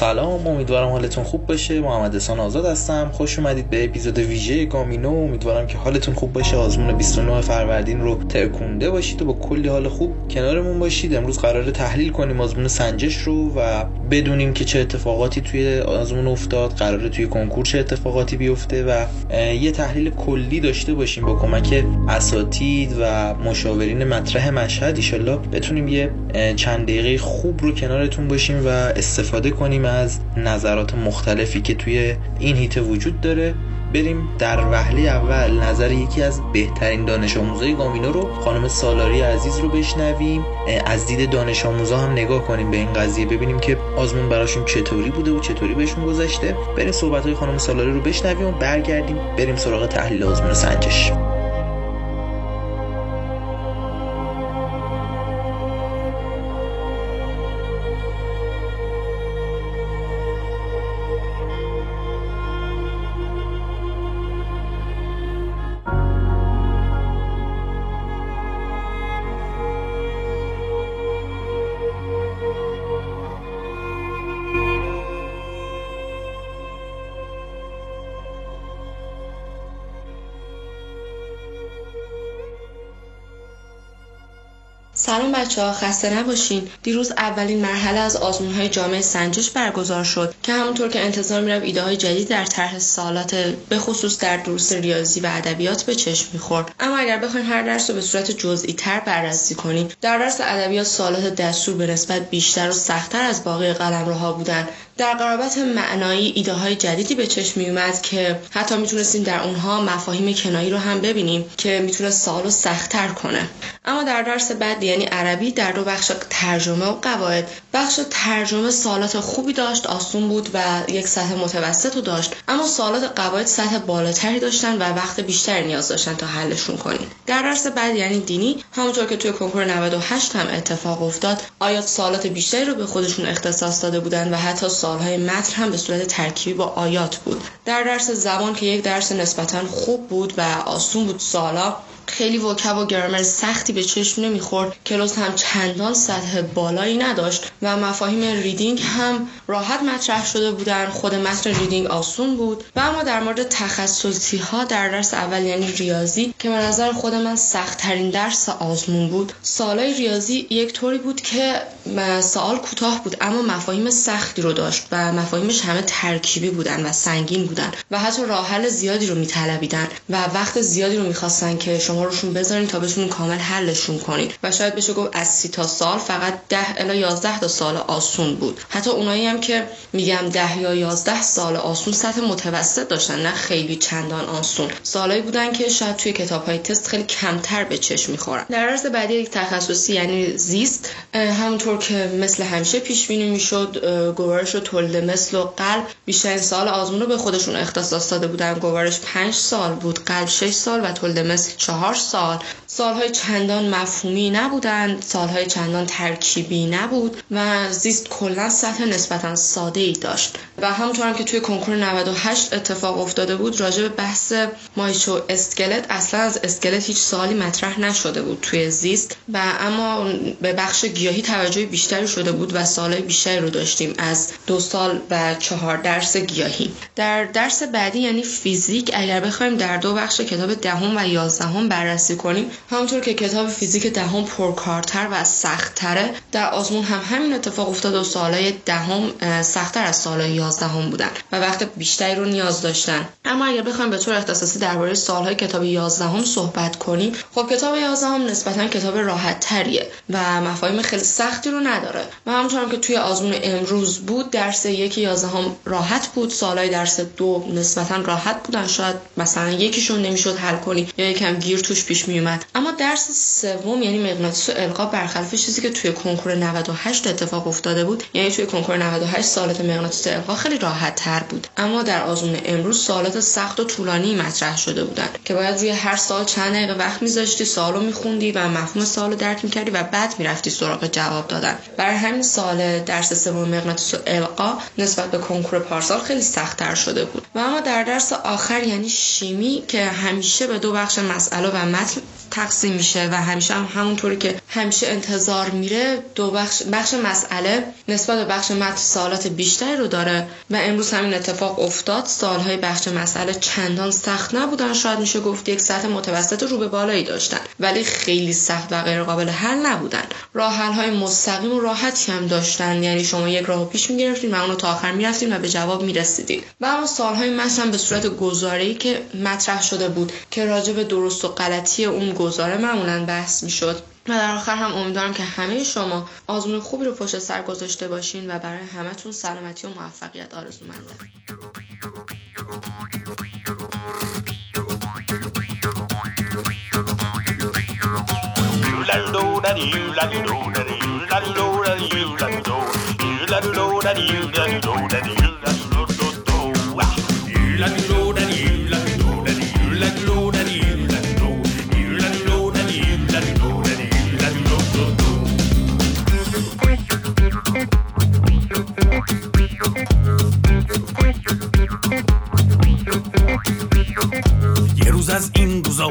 سلام امیدوارم حالتون خوب باشه. محمد حسان آزاد هستم. خوش اومدید به اپیزود ویژه گامینو. امیدوارم که حالتون خوب باشه. آزمون 29 فروردین رو ترکونده باشید و با کلی حال خوب کنارمون باشید. امروز قرار تحلیل کنیم آزمون سنجش رو و بدونیم که چه اتفاقاتی توی آزمون افتاد قراره توی کنکور چه اتفاقاتی بیفته و یه تحلیل کلی داشته باشیم با کمک اساتید و مشاورین مطرح مشهد. ایشالله بتونیم یه چند دقیقه خوب رو کنارتون باشیم و استفاده کنیم از نظرات مختلفی که توی این هیت وجود داره. بریم در وهله اول نظر یکی از بهترین دانش آموزای گامینو رو خانم سالاری عزیز رو بشنویم. از دید دانش آموزا هم نگاه کنیم به این قضیه ببینیم که آزمون براشون چطوری بوده و چطوری بهشون گذشته. بریم صحبت های خانم سالاری رو بشنویم و برگردیم بریم سراغ تحلیل آزمون سنجش. بچه ها خسته نباشین. دیروز اولین مرحله از آزمون های جامعه سنجش برگزار شد که همونطور که انتظار میرم ایده های جدید در طرح سالات به خصوص در دروس ریاضی و ادبیات به چشم می‌خورد. اما اگر بخوایم هر درس رو به صورت جزئی تر بررسی کنیم در درس ادبیات سالات دستور به نسبت بیشتر و سختتر از باقی قلمروها بودند در قرابت معنایی ایده های جدیدی به چشم می اومد که حتی می‌تونستیم در اونها مفاهیم کنایی رو هم ببینیم که می‌تونه سال رو سختتر کنه. اما در درس بعد یعنی عربی در دو بخش ترجمه و قواعد. بخش ترجمه سالات خوبی داشت آسون بود و یک سطح متوسط رو داشت. اما سالات قواعد سطح بالاتری داشتن و وقت بیشتری نیاز داشتن تا حلشون کنیم. در درس بعد یعنی دینی همونطور که توی کنکور 98 هم اتفاق افتاد آیات سالات بیشتری رو به خودشون اختصاص داده بودن و حتی سالهای متن هم به صورت ترکیبی با آیات بود. در درس زبان که یک درس نسبتا خوب بود و آسون بود سوالا خیلی vocab و گرامر سختی به چشم نمی‌خورد. کلاس هم چندان سطح بالایی نداشت و مفاهیم reading هم راحت مطرح شده بودن. خود متن reading آسون بود و اما در مورد تخصصی ها در درس اول یعنی ریاضی که به نظر خود من سختترین درس آزمون بود سوالای ریاضی یک طوری بود که سوال کوتاه بود اما مفاهیم سختی رو داشت و مفاهیمش همه ترکیبی بودن و سنگین بودن و حتی راه حل زیادی رو میطلبیدن و وقت زیادی رو می‌خواستن که شما روشون بذارین تا بتونین کامل حلشون کنید و شاید بشه گفت از سی تا سوال فقط ده الا یازده تا سوال آسون بود. حتی اونایی هم که میگم ده یا یازده سال آسون سطح متوسط داشتن نه خیلی چندان آسون. سالایی بودن که شاید توی کتاب های تست خیلی کمتر به چشم می‌خورن. در درس بعدی یک تخصصی یعنی زیست همونطور که مثل همیشه پیش بینی می‌شد گوارش و تولد مثل و قلب بیشترین سال آزمون رو به خودشون اختصاص داده بودن. گوارش 5 سال بود قلب 6 سال و تولد مثل 4 سال. سالهای چندان مفهومی نبودند سالهای چندان ترکیبی نبود و زیست کلا سطح نسبتا ساده ای داشت. و همونطور که توی کنکور 98 اتفاق افتاده بود راجع به بحث ماهیچه و اسکلت اصلا از اسکلت هیچ سوالی مطرح نشده بود توی زیست. و اما به بخش گیاهی توجه بیشتری شده بود و سوالهای بیشتری رو داشتیم از دو سوال و چهار درس گیاهی. در درس بعدی یعنی فیزیک اگر بخوایم در دو بخش کتاب دهم و یازدهم بررسی کنیم. همونطور که کتاب فیزیک دهم پرکارتر و سختتره در آزمون هم همین اتفاق افتاد و سوالهای دهم سختتر از سوالهای یازدهم بودن و وقت بیشتری رو نیاز داشتن. اما اگر بخوایم به طور اختصاصی درباره سوالهای کتاب یازدهم صحبت کنیم خب کتاب یازدهم نسبتا کتاب راحت تریه و مفاهیم خیلی سختی رو نداره. و همونطور که توی آزمون امروز بود درس یک یازدهم راحت بود سالهای درس دو نسبتا راحت بودن. شاید مثلا یکیشون نمی‌شد حل کنی یا یکم گیر توش پیش می اومد. اما درس سوم یعنی مغناطیس و القا برخلاف چیزی که توی کنکور 98 اتفاق افتاده بود یعنی توی کنکور 98 سالات مغناطیس و القا خیلی راحت تر بود. اما در آزمون امروز سالات سخت و طولانی مطرح شده بودن که باید روی هر سال چند دقیقه وقت میذاشتی سوالو میخوندی و مفهوم سوالو درک می‌کردی و بعد می‌رفتی سراغ جواب دادن. برای همین سال درس سوم مغناطیس و القا نسبت به کنکور پارسال خیلی سختتر شده بود. و اما در درس آخر یعنی شیمی که همیشه به دو بخش مسئله و متن تقسیم میشه و همیشه هم همونطوری که همیشه انتظار میره دو بخش بخش مسئله نسبت به بخش متن سوالات بیشتری رو داره و امروز همین اتفاق افتاد. سالهای بخش مسئله چندان سخت نبودن. شاید میشه گفت یک سطح متوسط رو به بالایی داشتن ولی خیلی سخت و غیر قابل حل نبودن. راه های مستقیم و راحتی هم داشتن. یعنی شما یک راه پیش می‌گرفتین و اونو تا آخر می‌رفتین و به جواب می‌رسیدین. و اما سالهای متن به صورت گزاره‌ای که مطرح شده بود که راجع به درست و غلطی اون گزاره معمولا بحث می‌شد. و در آخر هم امیدوارم که همه شما آزمون خوبی رو پشت سر گذاشته باشین و برای همتون سلامتی و موفقیت آرزو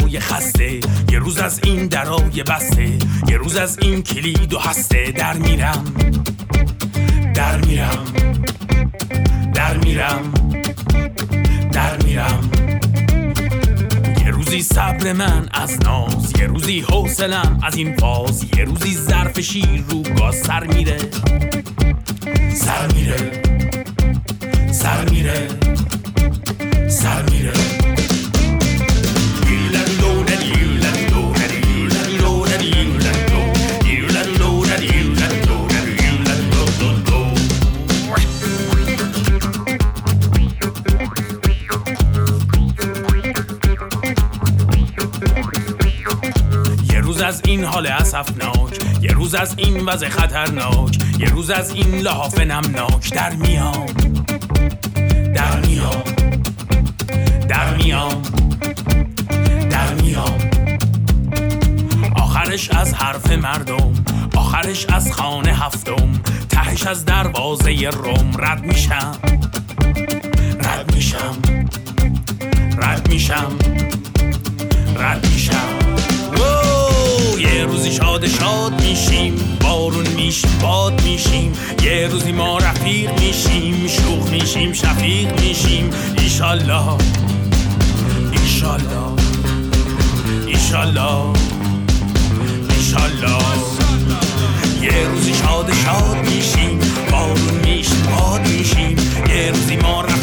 روزای خسته. یه روز از این درای بسته. یه روز از این کلید و هسته. در میرم. در میرم. در میرم. در میرم. یه روزی صبر من از ناز. یه روزی حوصلم از این فاز یه روزی ظرف شیر رو گاز سر میره. سر میره. سر میره. سر میره. این حال اسفناک. یه روز از این وضع خطرناک. یه روز از این لحاف نمناک. در میام در میام در میام در میام آخرش از حرف مردم. آخرش از خانه هفتم. تهش از دروازه روم. رد میشم. میشیم باد میشیم یه روزی ما رفیق میشیم شوخ میشیم شفیق میشیم. ایشالله ایشالله ایشالله ایشالله. یه روزی شاد شاد میشیم بارون میشیم باد میشیم. یه روزی ما رفیق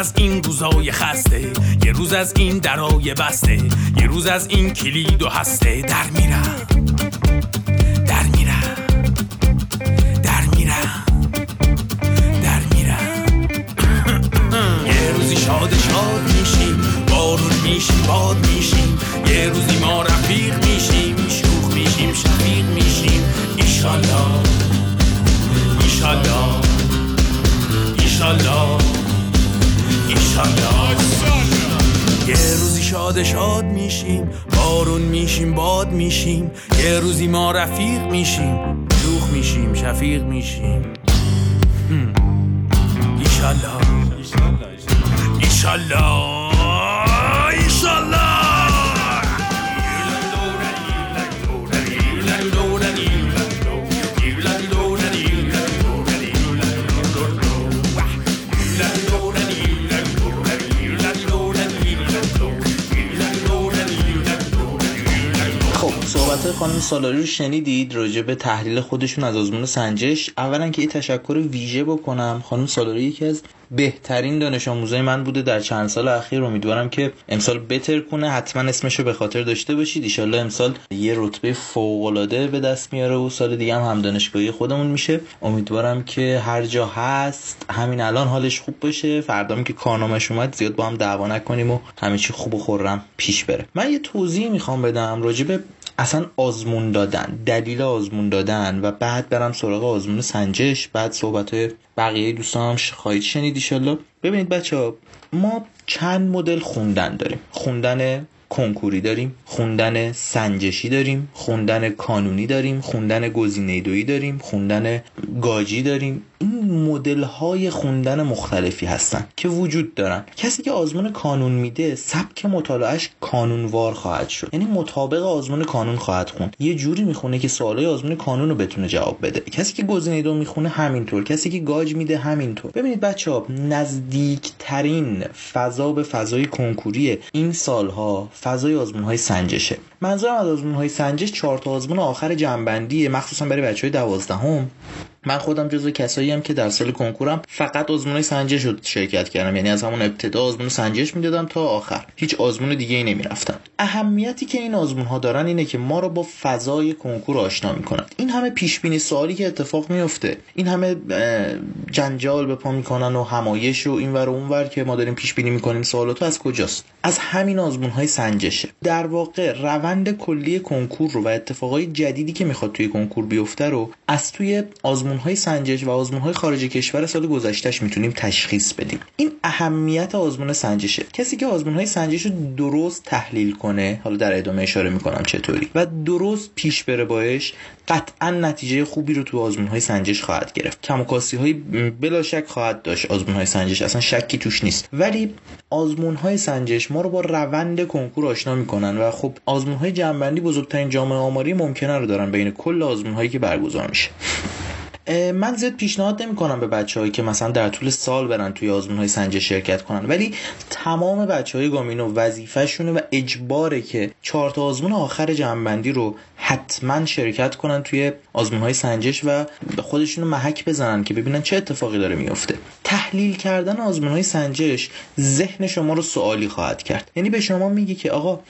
از این روزای خسته. یه روز از این درای بسته. یه روز از این کلید و هسته. در میرم. میشیم شوخ میشیم شفیق میشیم. سالاری رو شنیدید راجع به تحلیل خودشون از آزمون سنجش. اولا که یه تشکر ویژه بکنم خانم سالاری یکی از بهترین دانش آموزای من بوده در چند سال اخیر. امیدوارم که امسال بتر کنه. حتما اسمش رو به خاطر داشته باشید. ایشالله امسال یه رتبه فوق العاده به دست میاره و سال دیگه هم هم دانشگاهی خودمون میشه. امیدوارم که هر جا هست همین الان حالش خوب باشه. فردا که کارنامه‌اش اومد زیاد با هم دعوا نکنیم و همه چی خوب و خورم پیش بره. من یه توضیح می‌خوام بدم راجع به اصلا آزمون دادن دلیل آزمون دادن و بعد برم سراغ آزمون سنجش بعد صحبت بقیه دوستان هم خواهید شنید ایشالله ببینید بچه ها ما چند مدل خوندن داریم؟ خوندن کنکوری داریم خوندن سنجشی داریم خوندن کانونی داریم خوندن گزینه دویی داریم خوندن گاجی داریم. این مدل های خوندن مختلفی هستن که وجود دارن. کسی که آزمون کانون میده سبک مطالعهش کانونوار خواهد شد. یعنی مطابق آزمون کانون خواهد خوند. یه جوری می‌خونه که سوالای آزمون کانون رو بتونه جواب بده. کسی که گزینه دو می‌خونه همینطور. کسی که گاج میده همینطور. ببینید بچه ها نزدیک ترین فضا به فضای کنکوری این سالها فضای آزمون های سنجشه. منظورم از آزمون های سنجش چهار تا آزمون آخر جنبندیه. مخصوصا برای بچه های دوازدهم. من خودم جزو کسایی هم که در سال کنکورم فقط آزمون سنجش رو شرکت کردم. یعنی از همون ابتدا آزمون سنجش می‌دادم تا آخر. هیچ آزمون دیگه ای نمی‌رفتم. اهمیتی که این آزمون ها دارن اینه که ما رو با فضای کنکور آشنا می‌کنن. این همه پیش بینی سوالی که اتفاق میفته این همه جنجال به پا می‌کنن و همایش و اینور و اونور که ما داریم پیش بینی می‌کنیم سوالاتو از کجاست؟ از همین آزمون های سنجشه. در واقع روند کلی کنکور رو و اتفاقای جدیدی که می‌خواد توی کنکور بیفته رو از توی آزمون های سنجش و آزمون های خارج کشور سال گذشتهش می‌تونیم تشخیص بدیم. این اهمیت آزمون سنجشه. کسی که آزمون های سنجش رو درست تحلیل کنه حالا در ادامه اشاره می‌کنم چطوری و درست پیش بره باش قطعا نتیجه خوبی رو تو آزمون های سنجش خواهد گرفت. کم و بلا شک خواهد داشت آزمون های سنجش اصلا شکی توش نیست. ولی آزمون های سنجش ما رو با روند کنکور آشنا می‌کنن و خب آزمون های جنبندی بزرگترین جامعه آماری ممکنه رو دارن بین کل آزمون هایی که برگزار میشه. من زیاد پیشنهاد نمی کنم به بچههایی که مثلا در طول سال برن توی آزمون های سنجش شرکت کنن. ولی تمام بچه های گامینو وظیفهشونه و اجباره که چهار تا آزمون آخر جنبندی رو حتما شرکت کنن توی آزمون های سنجش و خودشون رو محک بزنن که ببینن چه اتفاقی داره میفته تحلیل کردن آزمون های سنجش ذهن شما رو سوالی خواهد کرد. یعنی به شما میگه که آقا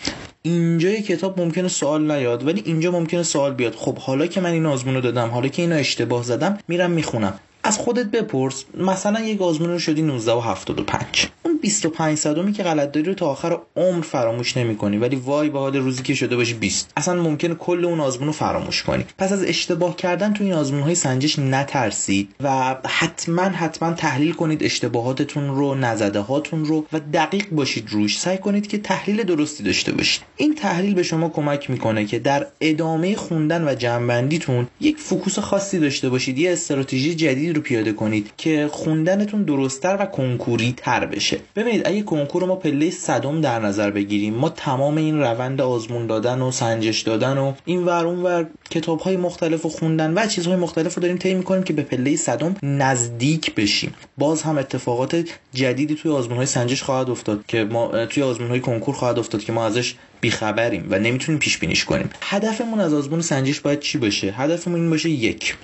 اینجای کتاب ممکنه سوال نیاد ولی اینجا ممکنه سوال بیاد. خب حالا که من این آزمون رو دادم حالا که اینو اشتباه زدم میرم می‌خونم. از خودت بپرس. مثلا یک آزمون رو شدی 19 و 75 اون 25 صدومی که غلط داری رو تا آخر عمر فراموش نمی‌کنی. ولی وای به حال روزی که شده باشی 20 اصلا ممکنه کل اون آزمون رو فراموش کنی. پس از اشتباه کردن تو این آزمون های سنجش نترسید و حتما حتما تحلیل کنید اشتباهاتتون رو نزده هاتون رو و دقیق باشید روش. سعی کنید که تحلیل درستی داشته باشید. این تحلیل به شما کمک می‌کنه که در ادامه خوندن و جنبندیتون یک فوکوس خاصی داشته باشید. یه استراتژی جدید رو پیاده کنید که خوندنتون درستتر و کنکوری تر بشه. ببینید اگه کنکور ما پله صدم در نظر بگیریم ما تمام این روند آزمون دادن و سنجش دادن و این ور اون ور کتاب های مختلف و خوندن و چیزهای مختلف رو داریم طی می‌کنیم که به پله صدم نزدیک بشیم. باز هم اتفاقات جدیدی توی آزمون های سنجش خواهد افتاد که ما توی آزمون های کنکور خواهد افتاد که ما ازش بیخبریم و نمی‌تونیم پیش بینیش کنیم. هدفمون از آزمون سنجش باید چی باشه؟ هدفمون این باشه یک.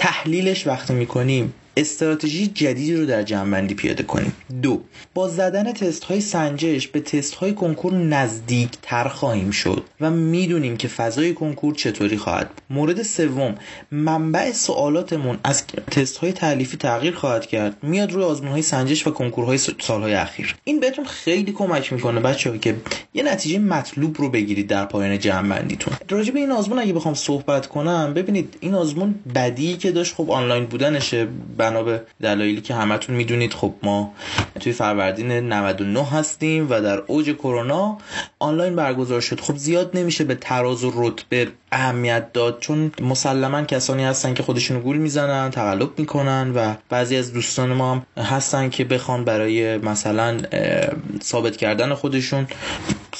تحلیلش وقتی می‌کنیم. استراتژی جدیدی رو در جنبندی پیاده کنیم. دو با زدن تست های سنجش به تست های کنکور نزدیک تر خواهیم شد و می‌دونیم که فضای کنکور چطوری خواهد مورد سوم منبع سوالاتمون از تست های تعلیفی تغییر خواهد کرد. میاد روی آزمون های سنجش و کنکورهای سالهای اخیر. این بهتون خیلی کمک می‌کنه بچه که یه نتیجه مطلوب رو بگیرید در پایان جنبندیتون راجع به این آزمون اگه بخوام صحبت کنم ببینید این آزمون بدی که داشت خب آنلاین بودنشه بنا به دلایلی که همتون می‌دونید خب ما توی فروردین 99 هستیم و در اوج کرونا آنلاین برگزار شد. خب زیاد نمیشه به تراز و رتبه اهمیت داد چون مسلما کسانی هستن که خودشونو گول می‌زنن تقلب می‌کنن و بعضی از دوستان ما هم هستن که بخوان برای مثلا ثابت کردن خودشون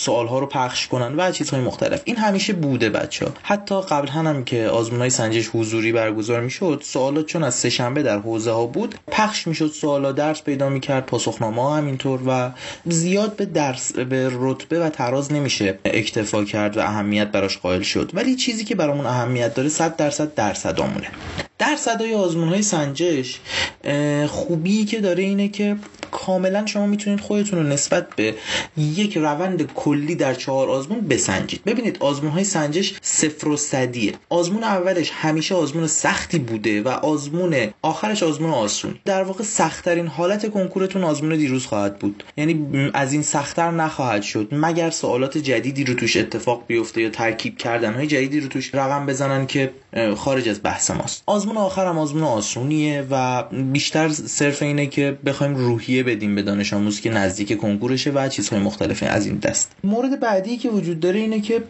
سوال ها رو پخش کنن و چیزهای مختلف. این همیشه بوده بچه ها حتی قبل هم که آزمون های سنجش حضوری برگزار می‌شد سوالات چون از سهشنبه در حوزه ها بود پخش می‌شد سوالا درس پیدا می‌کرد پاسخنامه ها همینطور و زیاد به درس به رتبه و تراز نمیشه اکتفا کرد و اهمیت براش قائل شد. ولی چیزی که برامون اهمیت داره 100 درصد درصدامونه درصدهای آزمون های سنجش خوبی که داره اینه که کاملا شما می‌تونید خودتون رو نسبت به یک روند کلی در چهار آزمون بسنجید. ببینید آزمون های سنجش صفر و صدیه. آزمون اولش همیشه آزمون سختی بوده و آزمون آخرش آزمون آسون. در واقع سختترین حالت کنکورتون آزمون دیروز خواهد بود. یعنی از این سختتر نخواهد شد. مگر سوالات جدیدی رو توش اتفاق بیفته یا ترکیب کردن های جدیدی رو توش رقم بزنن که خارج از بحث ماست. آزمون آخر هم آزمون آسونیه و بیشتر صرف اینه که بخوایم روحیه بدیم به دانش آموز که نزدیک کنکورشه و چیزهای مختلفی از این دست. مورد بعدی که وجود داره اینه که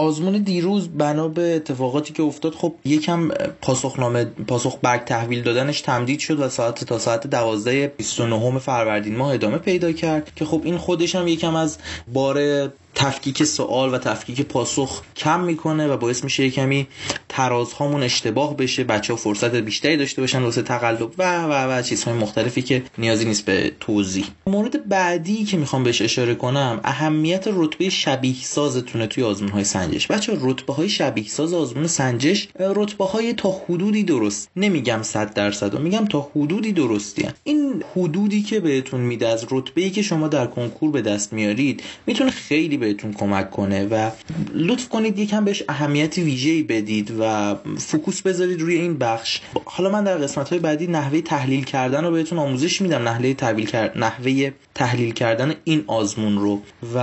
آزمون دیروز بنا به اتفاقاتی که افتاد خب یکم پاسخنامه پاسخ برگ تحویل دادنش تمدید شد و ساعت تا ساعت 12 29 فروردین ماه ادامه پیدا کرد که خب این خودش هم یکم از بار تفکیک سوال و تفکیک پاسخ کم می‌کنه و باعث میشه کمی ترازهامون اشتباه بشه بچه ها فرصت بیشتری داشته باشن واسه تقلب و و و چیزهای مختلفی که نیازی نیست به توضیح. مورد بعدی که می‌خوام بهش اشاره کنم اهمیت رتبه شبیه سازتونه توی آزمون های سنجش. بچه رتبه های شبیه ساز آزمون سنجش رتبه های تا حدودی درست. نمیگم 100 درصد و میگم تا حدودی درستی هن. این حدودی که بهتون میده از رتبه ای که شما در کنکور به دست میارید می‌تونه خیلی بهتون کمک کنه و لطف کنید یکم بهش اهمیت ویژه‌ای بدید و focus بذارید روی این بخش. حالا من در قسمت های بعدی نحوه تحلیل کردن رو بهتون آموزش میدم نحوه تحلیل کرد نحوه تحلیل کردن این آزمون رو. و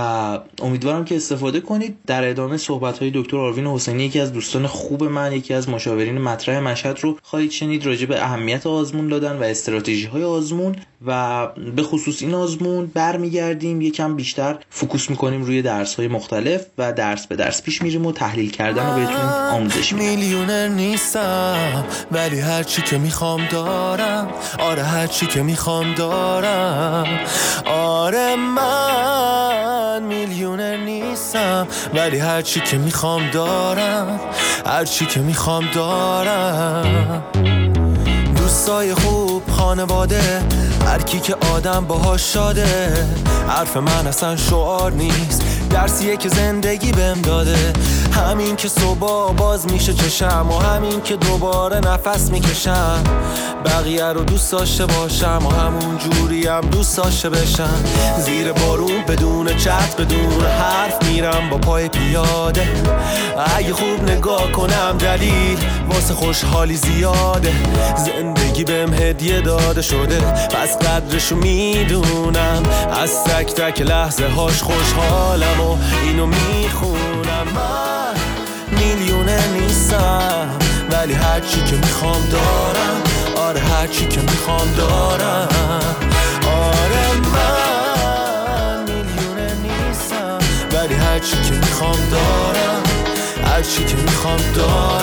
امیدوارم که استفاده کنید. در ادامه صحبت های دکتر آروین حسینی یکی از دوستان خوب من یکی از مشاورین مطرح مشهد رو خواهید شنید راجع به اهمیت آزمون دادن و استراتژی های آزمون. و به خصوص این آزمون برمیگردیم یکم بیشتر focus می‌کنیم روی درس های مختلف و درس به درس پیش میریم و تحلیل کردن رو بهتون آموزش میدیم. میلیونر نیستم ولی هر چی که می‌خوام دارم. آره هر چی که می‌خوام دارم. آره من میلیونر نیستم ولی هر چی که می‌خوام دارم. هر چی که می‌خوام دارم. دوستای خوب خانواده هر کی که آدم باهاش شاده. حرف من اصلا شعار نیست درسیه که زندگی بهم داده همین که صبح باز میشه چشم و همین که دوباره نفس می‌کشم. بقیه رو دوست داشته باشم و همون جوری هم دوست داشته بشم. زیر بارون بدون چت بدون حرف میرم با پای پیاده. اگه خوب نگاه کنم دلیل واسه خوشحالی زیاده. زندگی بهم هدیه داده شده. پس قدرشو می‌دونم. از تک تک لحظه هاش خوشحالم و اینو می‌خونم. من میلیونه نیستم ولی هرچی که می‌خوام دارم. آره هرچی که می‌خوام دارم. آره من میلیونه نیستم ولی هرچی که می‌خوام دارم. هرچی که می‌خوام دارم.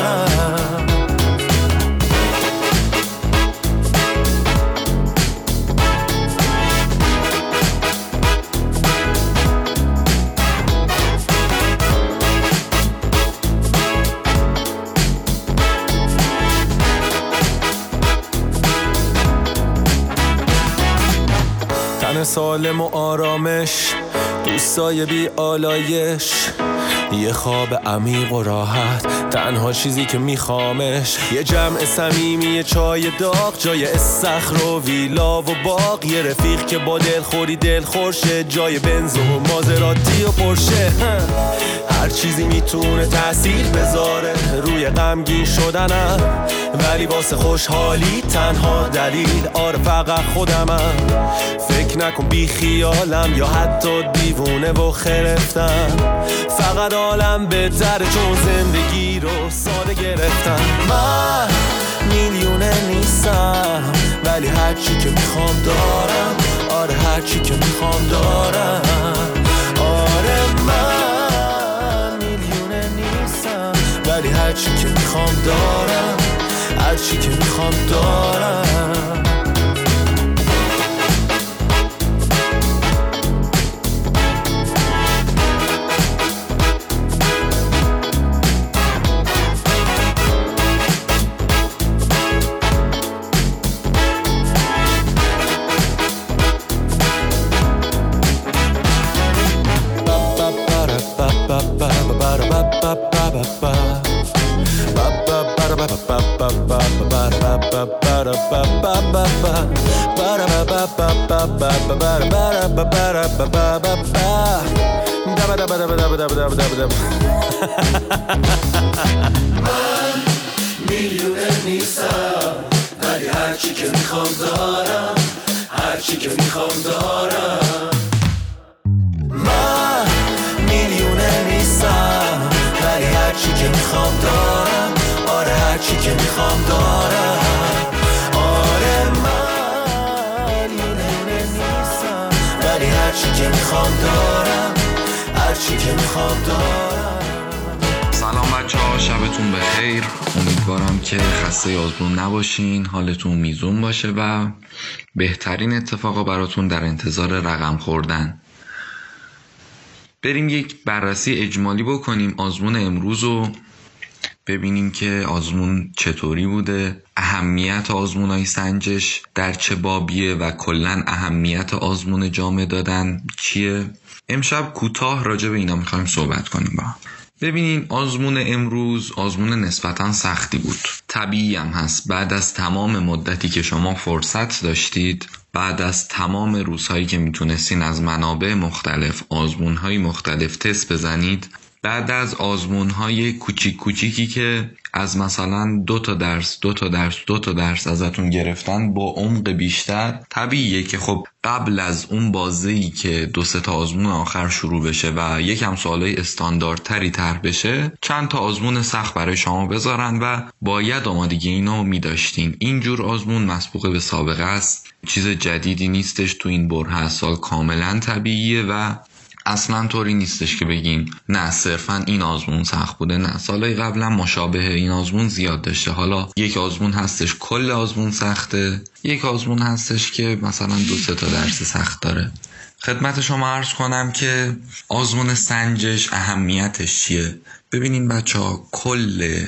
سالم و آرامش دوستای بی آلایش. یه خواب عمیق و راحت تنها چیزی که میخوامش یه جمع صمیمی یه چای داغ جای استخر و ویلا و باغ یه رفیق که با دلخوری دل خورشه جای بنز و مازراتی و پرشه. هر چیزی می‌تونه تاثیر بذاره روی غمگین شدنم ولی واسه خوشحالی تنها دلیل آره فقط خودمم فکر نکن بی خیالم یا حتی دیوونه و خرفتم. فقط عالم بهتره چون زندگی رو ساده گرفتم. من میلیونه نیستم ولی هرچی که می‌خوام دارم. آره هرچی که می‌خوام دارم. آره من میلیونه نیستم ولی هرچی که می‌خوام دارم. هرچی که می‌خوام دارم. من میلیونه نیستم ولی هرچی که می‌خوام دارم هرچی که می‌خوام دارم من میلیونه نیستم ولی هرچی که می‌خوام دارم آره هرچی که می‌خوام دارم هرچی که می‌خوام دارم هرچی که می‌خوام دارم. سلام بچه ها شبتون بخیر. امیدوارم که خسته آزمون نباشین حالتون میزون باشه و بهترین اتفاقا براتون در انتظار رقم خوردن. بریم یک بررسی اجمالی بکنیم آزمون امروز رو. ببینیم که آزمون چطوری بوده. اهمیت آزمون های سنجش در چه بابیه و کلا اهمیت آزمون جامعه دادن چیه؟ امشب کوتاه راجع به اینا می‌خوایم صحبت کنیم با ببینین آزمون امروز آزمون نسبتا سختی بود. طبیعی هم هست. بعد از تمام مدتی که شما فرصت داشتید بعد از تمام روزهایی که می‌تونستین از منابع مختلف آزمونهای مختلف تست بزنید بعد از آزمون های کوچیک کوچیکی که از مثلا دو تا درس دو تا درس دو تا درس ازتون گرفتن با عمق بیشتر طبیعیه که خب قبل از اون بازه ای که دو سه تا آزمون آخر شروع بشه و یکم سوالای استانداردتری تر بشه چند تا آزمون سخت برای شما بذارن و باید آمادگی اینو میداشتین. اینجور آزمون مسبوق به سابقه است. چیز جدیدی نیستش تو این بره سال کاملا طبیعیه و اصلا طوری نیستش که بگیم نه صرفا این آزمون سخت بوده نه. سالهای قبلا مشابه این آزمون زیاد داشته. حالا یک آزمون هستش کل آزمون سخته. یک آزمون هستش که مثلا دو سه تا درس سخت داره. خدمت شما عرض کنم که آزمون سنجش اهمیتش چیه؟ ببینین بچه ها کل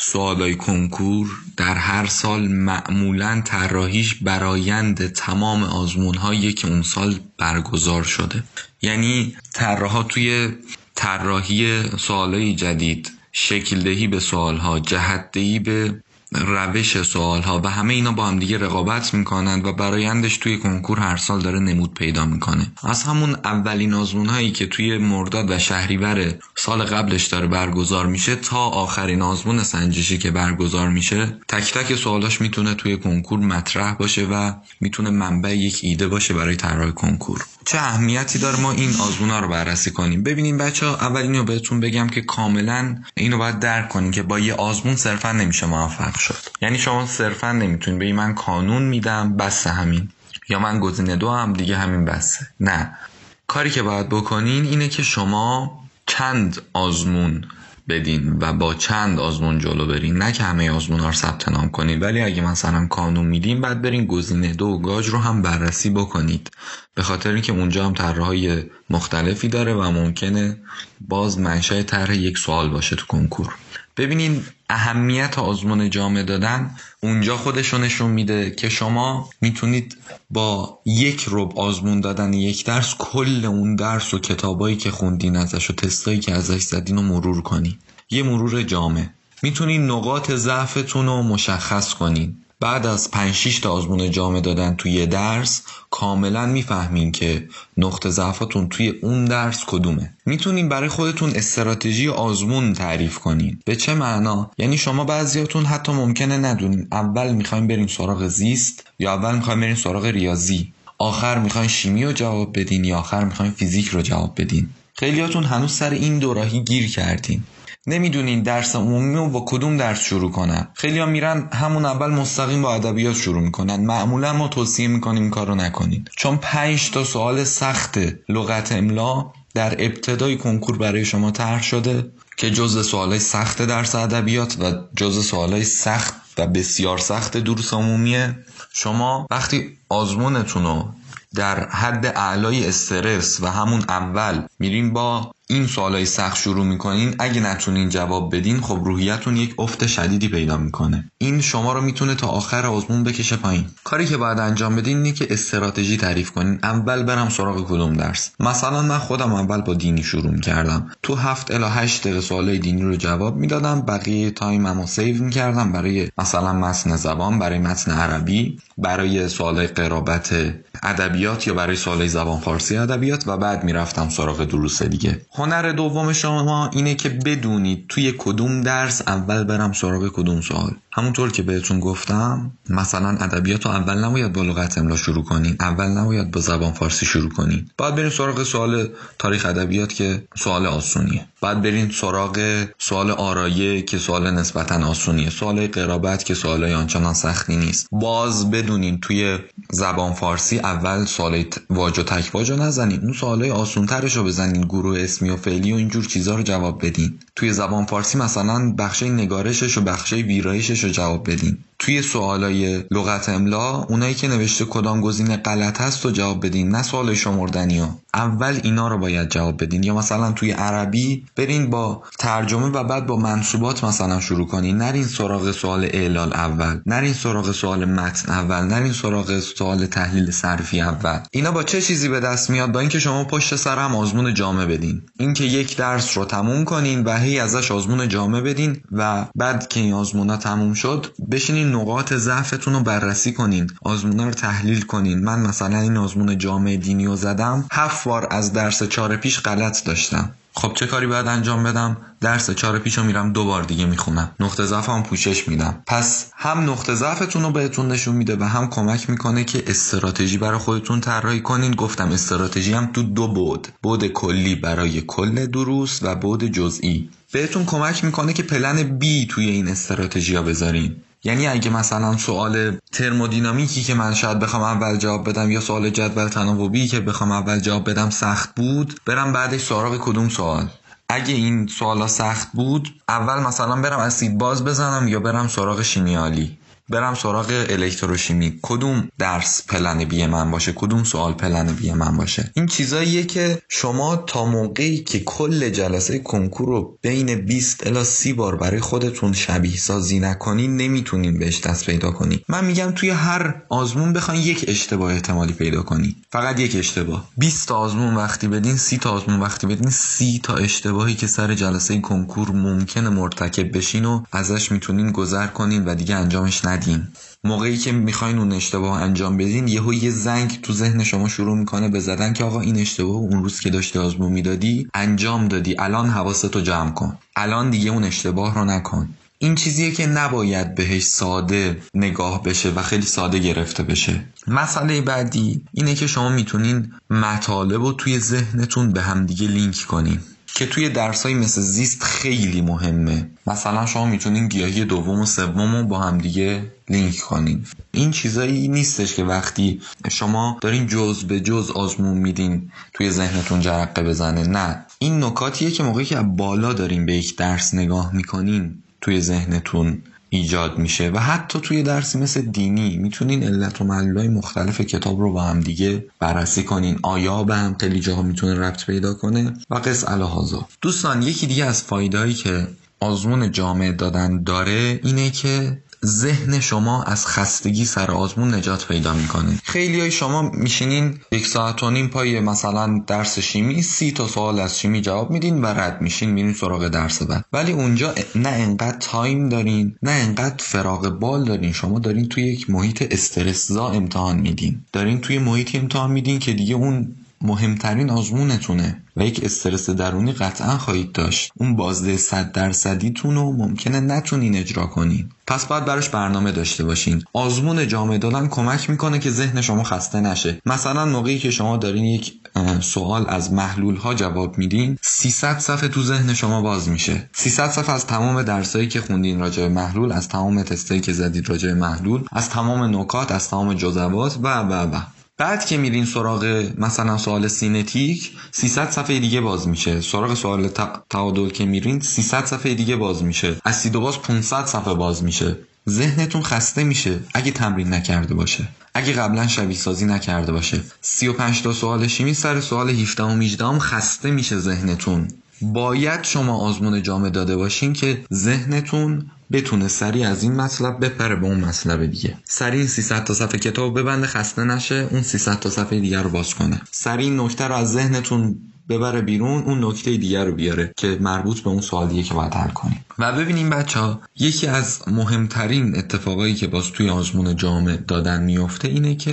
سوالای کنکور در هر سال معمولا طراحیش برایند تمام آزمون که اون سال برگزار شده. یعنی طراحا توی طراحی سوالای جدید شکل دهی به سوالها جهت دهی به روش سوال ها و همه اینا با هم دیگه رقابت می‌کنند و برایندش توی کنکور هر سال داره نمود پیدا می‌کنه. از همون اولین آزمون هایی که توی مرداد و شهریور سال قبلش داره برگزار میشه تا آخرین آزمون سنجشی که برگزار میشه تک تک سوالاش می‌تونه توی کنکور مطرح باشه و می‌تونه منبع یک ایده باشه برای طراح کنکور. چه اهمیتی داره ما این آزمونا رو بررسی کنیم؟ ببینیم بچه ها اول اینو بهتون بگم که کاملا اینو باید درک کنیم که با یه آزمون صرفا نمیشه موفق. شد. یعنی شما صرفا نمی‌تونید بگید من کانون میدم بس همین. یا من گزینه دو هم دیگه همین بسه. نه. کاری که باید بکنین اینه که شما چند آزمون بدین و با چند آزمون جلو برین. نه که همه آزمون ها رو ثبت نام کنید ولی اگه مثلا کانون میدین بعد برین گزینه دو و گاج رو هم بررسی بکنید. به خاطر اینکه اونجا هم طرحهای مختلفی داره و ممکنه باز منشأ طرح یک سوال باشه تو کنکور. ببینین اهمیت آزمون جامعه دادن اونجا خودشو نشون میده که شما می‌تونید با یک رب آزمون دادن یک درس کل اون درس و کتابایی که خوندین ازش و تستایی که ازش زدین رو مرور کنین. یه مرور جامع. می‌تونین نقاط ضعفتون رو مشخص کنین. بعد از 5 6 تا آزمون جامعه دادن توی درس کاملا می‌فهمین که نقطه ضعفاتون توی اون درس کدومه. می‌تونین برای خودتون استراتژی آزمون تعریف کنین. به چه معنا؟ یعنی شما بعضیاتون حتی ممکنه ندونین. اول می‌خوایم بریم سراغ زیست یا اول می‌خوایم بریم سراغ ریاضی؟ آخر می‌خواین شیمی رو جواب بدین یا آخر می‌خواین فیزیک رو جواب بدین؟ خیلیاتون هنوز سر این دوراهی گیر کردین. نمی‌دونین درس عمومی رو با کدوم درس شروع کنن. خیلی ها میرن همون اول مستقیم با ادبیات شروع می‌کنن. معمولا ما توصیه می‌کنیم کارو نکنین. چون پنج تا سوال سخت لغت املا در ابتدای کنکور برای شما طرح شده که جز سوالای سخت درس ادبیات و جز سوالای سخت و بسیار سخت دروس عمومیه. شما وقتی آزمونتون رو در حد اعلای استرس و همون اول میریم با این سوالای سخت شروع می‌کنین اگه نتونین جواب بدین خب روحیتون یک افت شدیدی پیدا می‌کنه. این شما رو می‌تونه تا آخر آزمون بکشه پایین. کاری که باید انجام بدین اینه که استراتژی تعریف کنین. اول برم سراغ کدوم درس. مثلا من خودم اول با دینی شروع می‌کردم. تو هفت الی هشت دقیقه سوالای دینی رو جواب می‌دادم. بقیه time مو save می‌کردم برای مثلا متن زبان برای متن عربی برای سوالای قرابت ادبیات یا برای سوالای زبان فارسی ادبیات و بعد می‌رفتم سراغ دروس دیگه. هنر دوم شما اینه که بدونید توی کدوم درس اول برم سراغ کدوم سوال. همونطور که بهتون گفتم مثلا ادبیات رو اول نباید با لغت املا شروع کنین اول نباید با زبان فارسی شروع کنین بعد برین سراغ سوال تاریخ ادبیات که سوال آسونیه. بعد برین سراغ سوال آرایه که سوال نسبتا آسونیه. سوال قرابت که سوال آنچنان سختی نیست. باز بدونین توی زبان فارسی اول سوال واج و تک واج نزنین. اون سوالای آسونترش رو بزنین. گروه اسمی و فعلی و اینجور چیزا رو جواب بدین. توی زبان فارسی مثلا بخشه نگارشش و بخشه ویرایشش رو جواب بدین. توی سوالای لغت املا اونایی که نوشته کدام گزینه غلط هست رو جواب بدین نه سوال شمردنی ها اول اینا رو باید جواب بدین. یا مثلا توی عربی برین با ترجمه و بعد با منصوبات مثلا شروع کنین. نرین سراغ سوال اعلال اول نرین سراغ سوال متن اول نرین سراغ سوال تحلیل صرفی اول. اینا با چه چیزی به دست میاد؟ با اینکه شما پشت سر هم آزمون جامع بدین. اینکه یک درس رو تموم کنین و هی ازش آزمون جامع بدین و بعد که این آزمونا تموم شد بشینین نقاط ضعفتون رو بررسی کنین آزمونا رو تحلیل کنین. من مثلا این آزمون جامعه دینی رو زدم هفت بار از درس چهار پیش غلط داشتم. خب چه کاری باید انجام بدم؟ درس چهار پیش رو میرم دو بار دیگه می‌خونم. نقطه ضعف هم پوشش میدم. پس هم نقطه ضعفتون رو بهتون نشون میده و هم کمک می‌کنه که استراتژی برای خودتون طراحی کنین. گفتم استراتژی هم تو دو بود بود کلی برای کل دروس و بود جزئی. بهتون کمک می‌کنه که پلن بی توی این استراتژی ها بذارین. یعنی اگه مثلا سوال ترمودینامیکی که من شاید بخوام اول جواب بدم یا سوال جدول تناوبی که بخوام اول جواب بدم سخت بود برم بعدش سراغ کدوم سوال؟ اگه این سوالا سخت بود اول مثلا برم اسید باز بزنم یا برم سراغ شیمیالی؟ برم سراغ الکتروشیمی. کدوم درس پلن بی من باشه؟ کدوم سوال پلن بی من باشه؟ این چیزاییه که شما تا موقعی که کل جلسه کنکور رو بین 20 الا 30 بار برای خودتون شبیه سازی نکنین نمی‌تونین بهش دست پیدا کنین من میگم توی هر آزمون بخواین یک اشتباه احتمالی پیدا کنین فقط یک اشتباه. 20 تا آزمون وقتی بدین 30 تا آزمون وقتی بدین 30 تا اشتباهی که سر جلسه کنکور ممکنه مرتکب بشین و ازش می‌تونین گذر کنین و دیگه انجامش ندین موقعی که می‌خواین اون اشتباه انجام بدین یهو یه زنگ تو ذهن شما شروع می‌کنه به زدن که آقا این اشتباه اون روز که داشتی آزمون می‌دادی انجام دادی. الان حواستو جمع کن. الان دیگه اون اشتباه رو نکن. این چیزیه که نباید بهش ساده نگاه بشه و خیلی ساده گرفته بشه. مسئله بعدی اینه که شما می‌تونین مطالب رو توی ذهنتون به همدیگه لینک کنین. که توی درسایی مثل زیست خیلی مهمه. مثلا شما می‌تونین گیاهی دوم و سوم رو با هم دیگه لینک کنین. این چیزایی نیستش که وقتی شما دارین جز به جز آزمون میدین توی ذهنتون جرقه بزنه. نه. این نکاتیه که موقعی که بالا دارین به یک درس نگاه می‌کنین توی ذهنتون ایجاد میشه و حتی توی درسی مثل دینی می‌تونین علت و معلولای مختلف کتاب رو با هم دیگه بررسی کنین. آیا به هم خیلی جاها می‌تونه ربط پیدا کنه؟ و قص الهازا دوستان یکی دیگه از فایدهایی که آزمون جامعه دادن داره اینه که ذهن شما از خستگی سر آزمون نجات پیدا می‌کنه. خیلی های شما میشینین یک ساعت و نیم پای مثلا درس شیمی سی تا سوال از شیمی جواب میدین و رد میشین میرین سراغ درس بعد. ولی اونجا نه انقدر تایم دارین نه انقدر فراغ بال دارین. شما دارین توی یک محیط استرسزا امتحان میدین. دارین توی محیطی امتحان میدین که دیگه اون مهمترین آزمونتونه. و یک استرس درونی قطعا خواهید داشت. اون بازده صد درصدیتون رو ممکنه نتونین اجرا کنین. پس باید براش برنامه داشته باشین. آزمون جامعه دادن کمک می‌کنه که ذهن شما خسته نشه. مثلا موقعی که شما دارین یک سوال از محلول ها جواب میدین 300 صفحه تو ذهن شما باز میشه. 300 صفحه از تمام درسایی که خوندین راجع به محلول از تمام تستایی که زدید راجع به محلول از تمام نکات از تمام جزوات و و و. بعد که میرین سراغ مثلا سوال سینتیک 300 صفحه دیگه باز میشه. سراغ سوال تعادل که میرین 300 صفحه دیگه باز میشه. اسید و باز 500 صفحه باز میشه. ذهنتون خسته میشه اگه تمرین نکرده باشه. اگه قبلا شبیه سازی نکرده باشه. 35 تا سوال شیمی سر سوال 17 و 18 خسته میشه ذهنتون. باید شما آزمون جامعه داده باشین که ذهنتون بتونه سریع از این مطلب بپره به اون مطلب دیگه. سریع 300 تا صفحه کتاب ببنده خسته نشه اون 300 تا صفحه دیگر رو باز کنه. سریع نکته رو از ذهنتون ببره بیرون اون نکته دیگر رو بیاره که مربوط به اون سوالیه که باید حل کنیم. و ببینیم بچه ها یکی از مهمترین اتفاقایی که باز توی آزمون جامع دادن میفته اینه که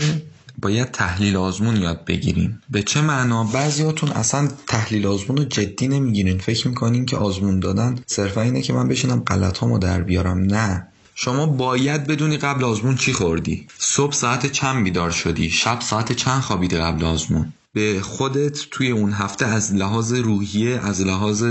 باید تحلیل آزمون یاد بگیریم. به چه معنا؟ بعضیاتون اصلا تحلیل آزمون رو جدی نمی‌گیرین فکر می‌کنین که آزمون دادن. صرفا اینه که من بشینم غلط در بیارم. نه. شما باید بدونی قبل آزمون چی خوردی. صبح ساعت چند بیدار شدی؟ شب ساعت چند خوابیدی قبل آزمون؟ به خودت توی اون هفته از لحاظ روحیه از لحاظ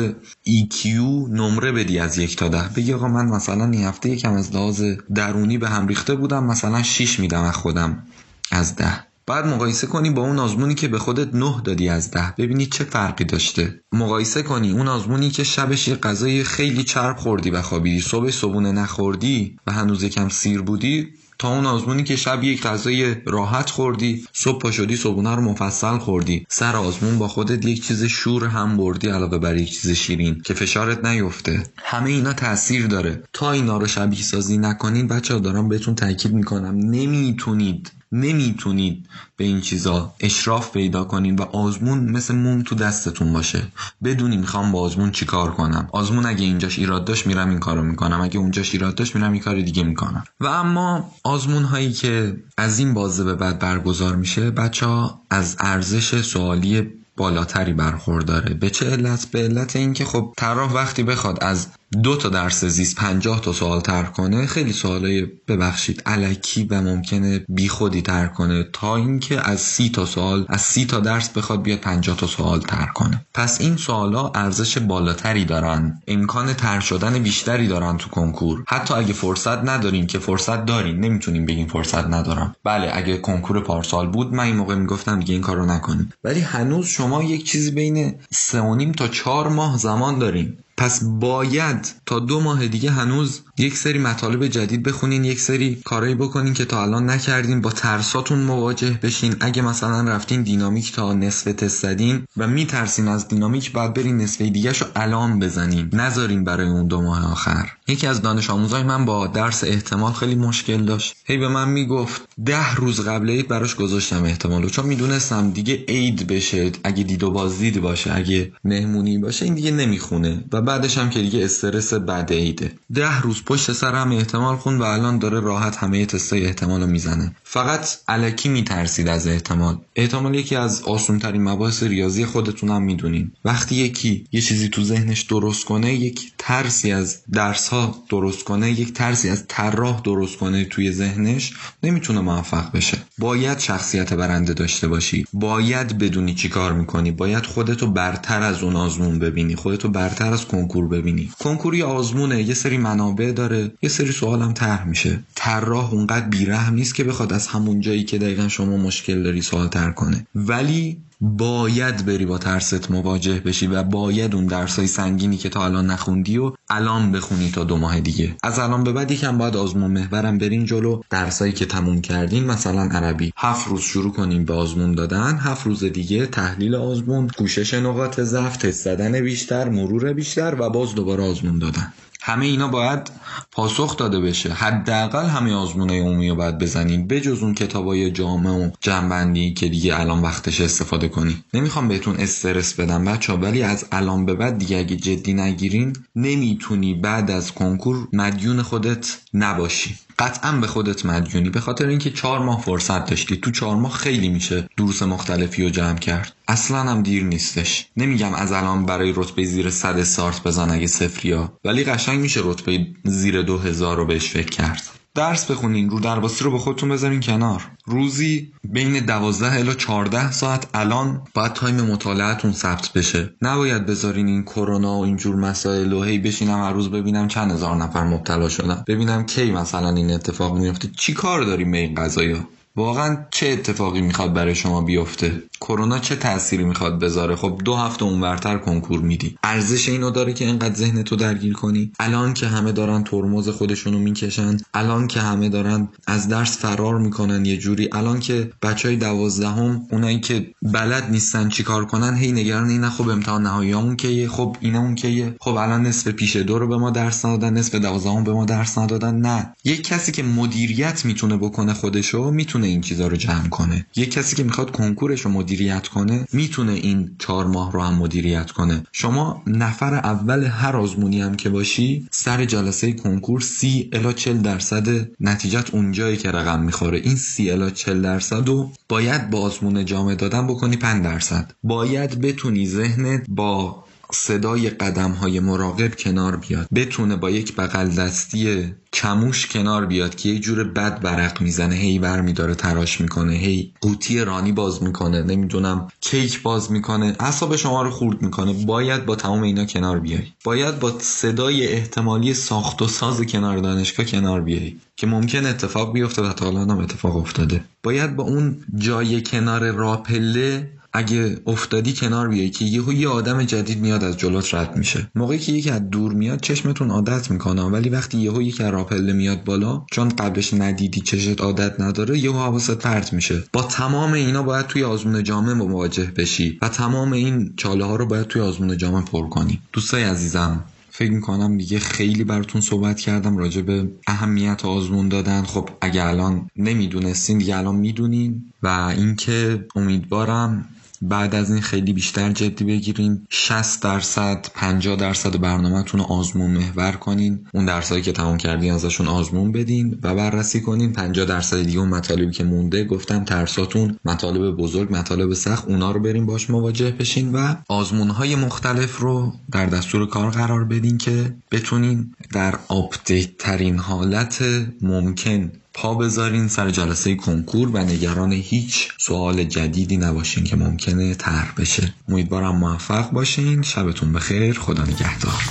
EQ نمره بدی از یک تا ده. بگی آقا من مثلا این هفته یکم از لحاظ درونی به هم ریخته بودم. مثلا 6 میدم از خودم. از ده. بعد مقایسه کنی با اون آزمونی که به خودت نه دادی از ده. ببینی چه فرقی داشته. مقایسه کنی اون آزمونی که شبش یه غذای خیلی چرب خوردی و خوابیدی. صبح صبونه نخوردی و هنوز یکم سیر بودی تا اون آزمونی که شب یک غذای راحت خوردی صبح پا شدی صبحونه رو مفصل خوردی. سر آزمون با خودت یک چیز شور هم بردی علاوه بر یک چیز شیرین که فشارت نیفته. همه اینا تاثیر داره. تا اینا رو شبیه سازی نکنین بچه دارم بهتون تاکید می‌کنم. نمی‌تونید نمی‌تونید به این چیزا اشراف پیدا کنین و آزمون مثل موم تو دستتون باشه. بدونی می‌خوام با آزمون چیکار کنم. آزمون اگه اینجاش ایراد داشت میرم این کارو می‌کنم. اگه اونجاش ایراد داشت میرم این کار دیگه می‌کنم. و اما آزمون هایی که از این بازه به بعد برگزار میشه بچه ها از ارزش سوالی بالاتری برخورداره. به چه علت؟ به علت اینکه خب طراح وقتی بخواد از دو تا درس زیست پنجاه تا سوال تر کنه خیلی سوالای ببخشید علکی و ممکنه بیخودی تر کنه تا اینکه از سی تا سوال از سی تا درس بخواد بیاد پنجاه تا سوال تر کنه. پس این سوالا ارزش بالاتری دارن. امکان تر شدن بیشتری دارن تو کنکور. حتی اگه فرصت ندارین که فرصت دارین نمی‌تونیم بگیم فرصت ندارم. بله اگه کنکور پارسال بود من این موقع می‌گفتم دیگه این کارو نکنیم. ولی هنوز شما یک چیزی بین سه تا چهار ماه زمان دارین پس باید تا دو ماه دیگه هنوز یک سری مطالب جدید بخونین یک سری کارایی بکنین که تا الان نکردین با ترساتون مواجه بشین. اگه مثلا رفتین دینامیک تا نصف تست زدین و میترسین از دینامیک بعد برین نصف دیگه رو الان بزنین. نذارین برای اون دو ماه آخر. یکی از دانش آموزای من با درس احتمال خیلی مشکل داشت. هی به من می‌گفت ده روز قبل عید براش گذاشتم احتمالو. چون می‌دونستم دیگه عید بشه اگه دید و بازدید باشه اگه مهمونی باشه این دیگه نمی‌خونه. و بعدش هم که دیگه استرس بعد عیده ده روز پشت سر هم احتمال خون و الان داره راحت همه تستای احتمال رو می‌زنه. فقط علکی میترسید از احتمال. احتمال یکی از آسون ترین مباحث ریاضی خودتون هم می‌دونین. وقتی یکی یه چیزی تو ذهنش درست کنه یک ترسی از درس ها درست کنه یک ترسی از طراح درست کنه توی ذهنش نمی‌تونه موفق بشه. باید شخصیت برنده داشته باشی. باید بدونی چی کار می‌کنی. باید خودتو برتر از اون آزمون ببینی. خودتو برتر از کنکور ببینی. کنکوری آزمونه یه سری منابع داره یه سری سوال هم طرح میشه. طراح اونقدر بیرحم نیست که بخواد از همون جایی که دقیقا شما مشکل داری سوال تر کنه. ولی باید بری با ترست مواجه بشی و باید اون درسای سنگینی که تا الان نخوندی و الان بخونی تا دو ماه دیگه. از الان به بعد یکم باید آزمون محورم برین جلو. درسایی که تموم کردین مثلا عربی. هفت روز شروع کنیم به آزمون دادن. هفت روز دیگه تحلیل آزمون کوشش نقاط ضعف تست زدن بیشتر مرور بیشتر و باز دوباره آزمون دادن. همه اینا باید پاسخ داده بشه. حداقل همه آزمونه عمومی رو باید بزنیم بجز اون کتابای جامعه و جنبندی که دیگه الان وقتش استفاده کنی نمی‌خوام بهتون استرس بدم بچه ولی از الان به بعد دیگه اگه جدی نگیرین نمی‌تونی بعد از کنکور مدیون خودت نباشی. قطعا به خودت مدیونی به خاطر اینکه چهار ماه فرصت داشتی. تو چهار ماه خیلی میشه دروس مختلفی رو جمع کرد. اصلا هم دیر نیستش. نمیگم از الان برای رتبه زیر صد استارت بزن اگه سفریا ولی قشنگ میشه رتبه زیر دو هزار رو بهش فکر کرد. درس بخونین رو درواسی رو به خودتون بذارین کنار. روزی بین 12 الی 14 ساعت الان باید تایم مطالعهتون ثبت بشه. نباید بذارین این کرونا و اینجور مسائل و هی بشینم هر روز ببینم چند هزار نفر مبتلا شدن. ببینم کی مثلا این اتفاق میفته چی کار داریم به این قضايا واقعا چه اتفاقی می‌خواد برای شما بیفته؟ کرونا چه تأثیری می‌خواد بذاره؟ خب دو هفته اونورتر کنکور میدی. ارزش اینو داره که اینقدر ذهن تو درگیر کنی؟ الان که همه دارن ترمز خودشونو می‌کشن الان که همه دارن از درس فرار می‌کنن یه جوری الان که بچه های دوازدهم اونایی که بلد نیستن چیکار کنن هی نگران اینه خب امتحان نهاییامون که خب اینمون که خب الان نصف پیش دو رو به ما درس ندادن نصف دوازدهم به ما درس ندادن. نه. یک کسی که مدیریت می‌تونه بکنه خودشو می‌تونه این چیزا رو جمع کنه. یک کسی که می‌خواد کنکورش رو مدیریت کنه می‌تونه این چهار ماه رو هم مدیریت کنه. شما نفر اول هر آزمونی هم که باشی سر جلسه کنکور سی الا 40 درصد نتیجت اونجایی که رقم می‌خوره. این سی الا 40 درصد رو باید با آزمون جامعه دادن بکنی 5 درصد. باید بتونی ذهنت با صدای قدم های مراقب کنار بیاد. بتونه با یک بغل دستی کموش کنار بیاد که یه جور بد برق می‌زنه. هی بر میداره تراش می‌کنه. هی قوطی رانی باز می‌کنه. نمی‌دونم کیک باز می‌کنه. اعصاب شما رو خورد می‌کنه. باید با تمام اینا کنار بیای. باید با صدای احتمالی ساخت و ساز کنار دانشگاه کنار بیای که ممکن اتفاق بیفته و تا الان هم اتفاق افتاده. باید با اون جای کنار راپله اگه افتادی کنار بیای که یهو یه آدم جدید میاد از جلوت رد میشه. موقعی که یکی از دور میاد چشمتون عادت می‌کنه ولی وقتی یهو یکی از راپله میاد بالا چون قبلش ندیدی چشت عادت نداره یهو حواست پرت میشه. با تمام اینا باید توی آزمون جامعه مواجه بشی و تمام این چاله ها رو باید توی آزمون جامعه پر کنی. دوستای عزیزم فکر می‌کنم دیگه خیلی براتون صحبت کردم راجع به اهمیت آزمون دادن. خب اگه الان نمی‌دونستین دیگه الان می‌دونین. و اینکه امیدوارم بعد از این خیلی بیشتر جدی بگیریم 60 درصد 50 درصد برنامهتون رو آزمون محور کنین. اون درسایی که تمام کردین ازشون آزمون بدین و بررسی کنین. 50 درصد دیگه اون مطالبی که مونده گفتم ترساتون مطالب بزرگ مطالب سخت اونا رو بریم باش مواجه بشین و آزمون های مختلف رو در دستور کار قرار بدین که بتونین در آپدیت ترین حالت ممکن پا بذارین سر جلسه کنکور و نگران هیچ سوال جدیدی نباشین که ممکنه طرح بشه. امیدوارم موفق باشین. شبتون بخیر. خدا نگهدار.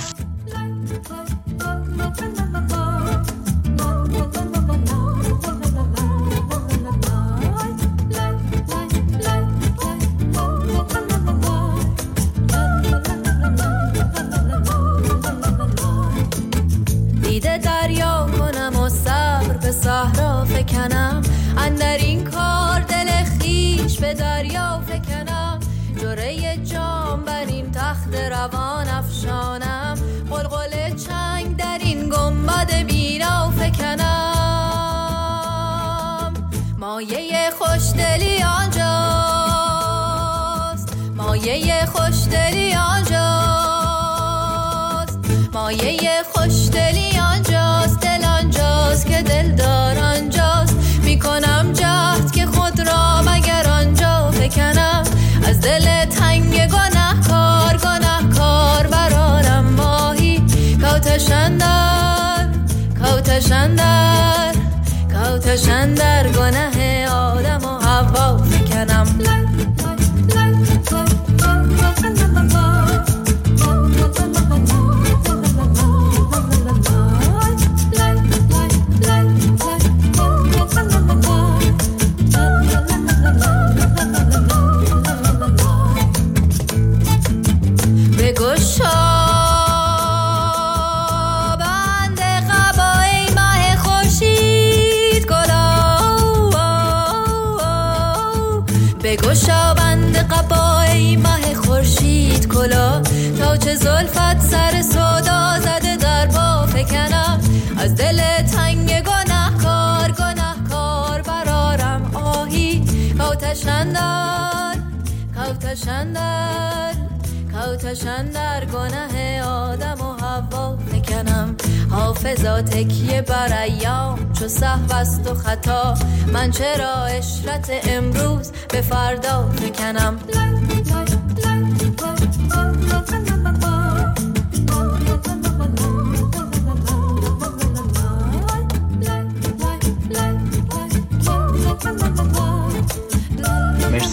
خوشدلی آنجاست. مایه خوشدلی آنجاست. مایه خوشدلی آنجاست. دل آنجاست که دلدار آنجاست. می‌کنم جهد که خود را مگر آنجا بکنم. از دل تنگ گناه کار گناه کار برارم ماهی کوتشندر کوتشندر کوتشندر گناه آدم و هوا فکنم کوتشندر کوتشندر گناه آدم و هوا فکنم حافظا تکیه بر ایام. چو است و خطا من چرا اشرت امروز به فردا فکنم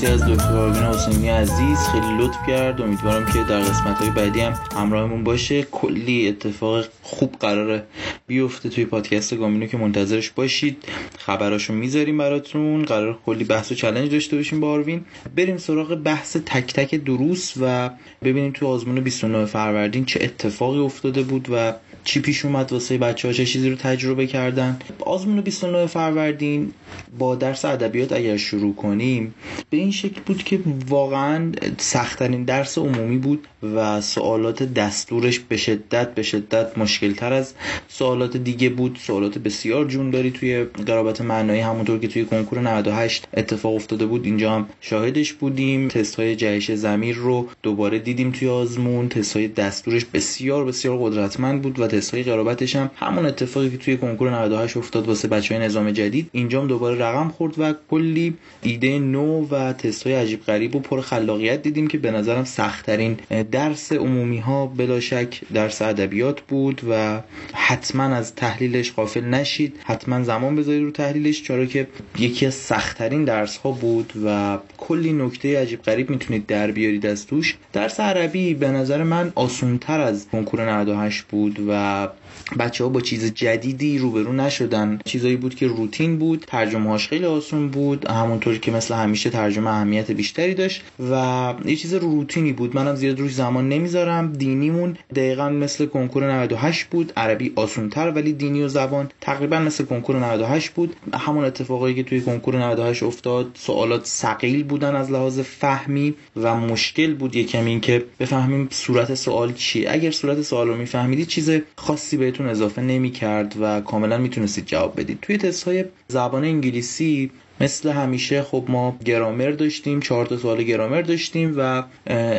مرسی از دکتر آرمین حسینی عزیز. خیلی لطف کرد. امیدوارم که در قسمت های بعدی هم همراهمون باشه. کلی اتفاق خوب قراره بیفته توی پادکست گامینو که منتظرش باشید. خبراشو می‌ذاریم براتون. قرار کلی بحث و چلنج داشته باشیم با آروین. بریم سراغ بحث تک تک دروس و ببینیم تو آزمون 29 فروردین چه اتفاقی افتاده بود و چی پیش اومد واسه بچه ها چه چیزی رو تجربه کردن؟ آزمون 29 فروردین با درس ادبیات اگر شروع کنیم به این شکل بود که واقعا سختترین درس عمومی بود و سوالات دستورش به شدت به شدت مشکل تر از سوالات دیگه بود. سوالات بسیار جون داری توی قرابت معنایی همونطور که توی کنکور 98 اتفاق افتاده بود. اینجا هم شاهدش بودیم. تست های جهش زمیر رو دوباره دیدیم توی آزمون. تست های دستورش بسیار بسیار قدرتمند بود و تست های قرابتش هم همون اتفاقی که توی کنکور 98 افتاد واسه بچه های نظام جدید. اینجا هم دوباره رقم خورد و کلی ایده نو و تست های عجیب غریب و پر خلاقیت دیدیم که به نظرم سختترین درس عمومی ها بلا شک درس ادبیات بود و حتما از تحلیلش غافل نشید. حتما زمان بذارید رو تحلیلش چرا که یکی از سختترین درس ها بود و کلی نکته عجیب غریب می‌تونید در بیارید از توش. درس عربی به نظر من آسونتر از کنکور 98 بود و uh, بچه ها با چیز جدیدی روبرو نشدن. چیزایی بود که روتین بود ترجمه هاش خیلی آسون بود همونطوری که مثل همیشه ترجمه اهمیت بیشتری داشت و یه چیز روتینی بود. منم زیاد روش زمان نمی‌ذارم. دینیمون دقیقا مثل کنکور 98 بود. عربی آسونتر ولی دینی و زبان تقریبا مثل کنکور 98 بود. همون اتفاقایی که توی کنکور 98 افتاد سوالات ثقیل بودن از لحاظ فهمی و مشکل بود. یکم این که بفهمیم صورت سوال چیه. اگر صورت سوال رو میفهمیدید چیز خاصی بهتون اضافه نمی کرد و کاملا می‌تونستید جواب بدید. توی تست های زبان انگلیسی مثل همیشه خب ما گرامر داشتیم چهار تا سوال گرامر داشتیم و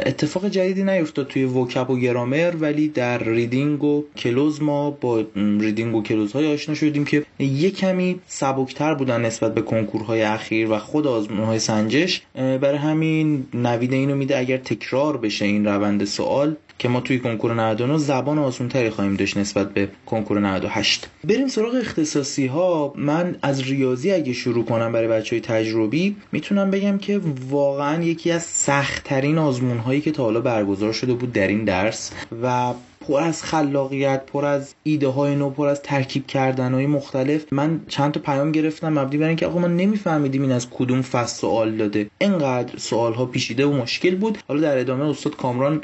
اتفاق جدیدی نیفتاد توی vocab و گرامر ولی در reading و cloze ما با reading و cloze های آشنا شدیم که یه کمی سبکتر بودن نسبت به کنکورهای اخیر و خود آزمون های سنجش برای همین نوید اینو میده اگر تکرار بشه این روند سوال. که ما توی کنکور 99 زبان آسون تری خواهیم داشت نسبت به کنکور 98 بریم سراغ اختصاصی ها من از ریاضی اگه شروع کنم برای بچه های تجربی می‌تونم بگم که واقعا یکی از سختترین آزمون هایی که تا حالا برگزار شده بود در این درس و پر از خلاقیت پر از ایده های نو پر از ترکیب کردن های مختلف. من چند تا پیام گرفتم مبنی بر اینکه آقا ما نمیفهمیدیم این از کدوم فصل سوال داده. اینقدر سوال ها پیچیده و مشکل بود. حالا در ادامه استاد کامران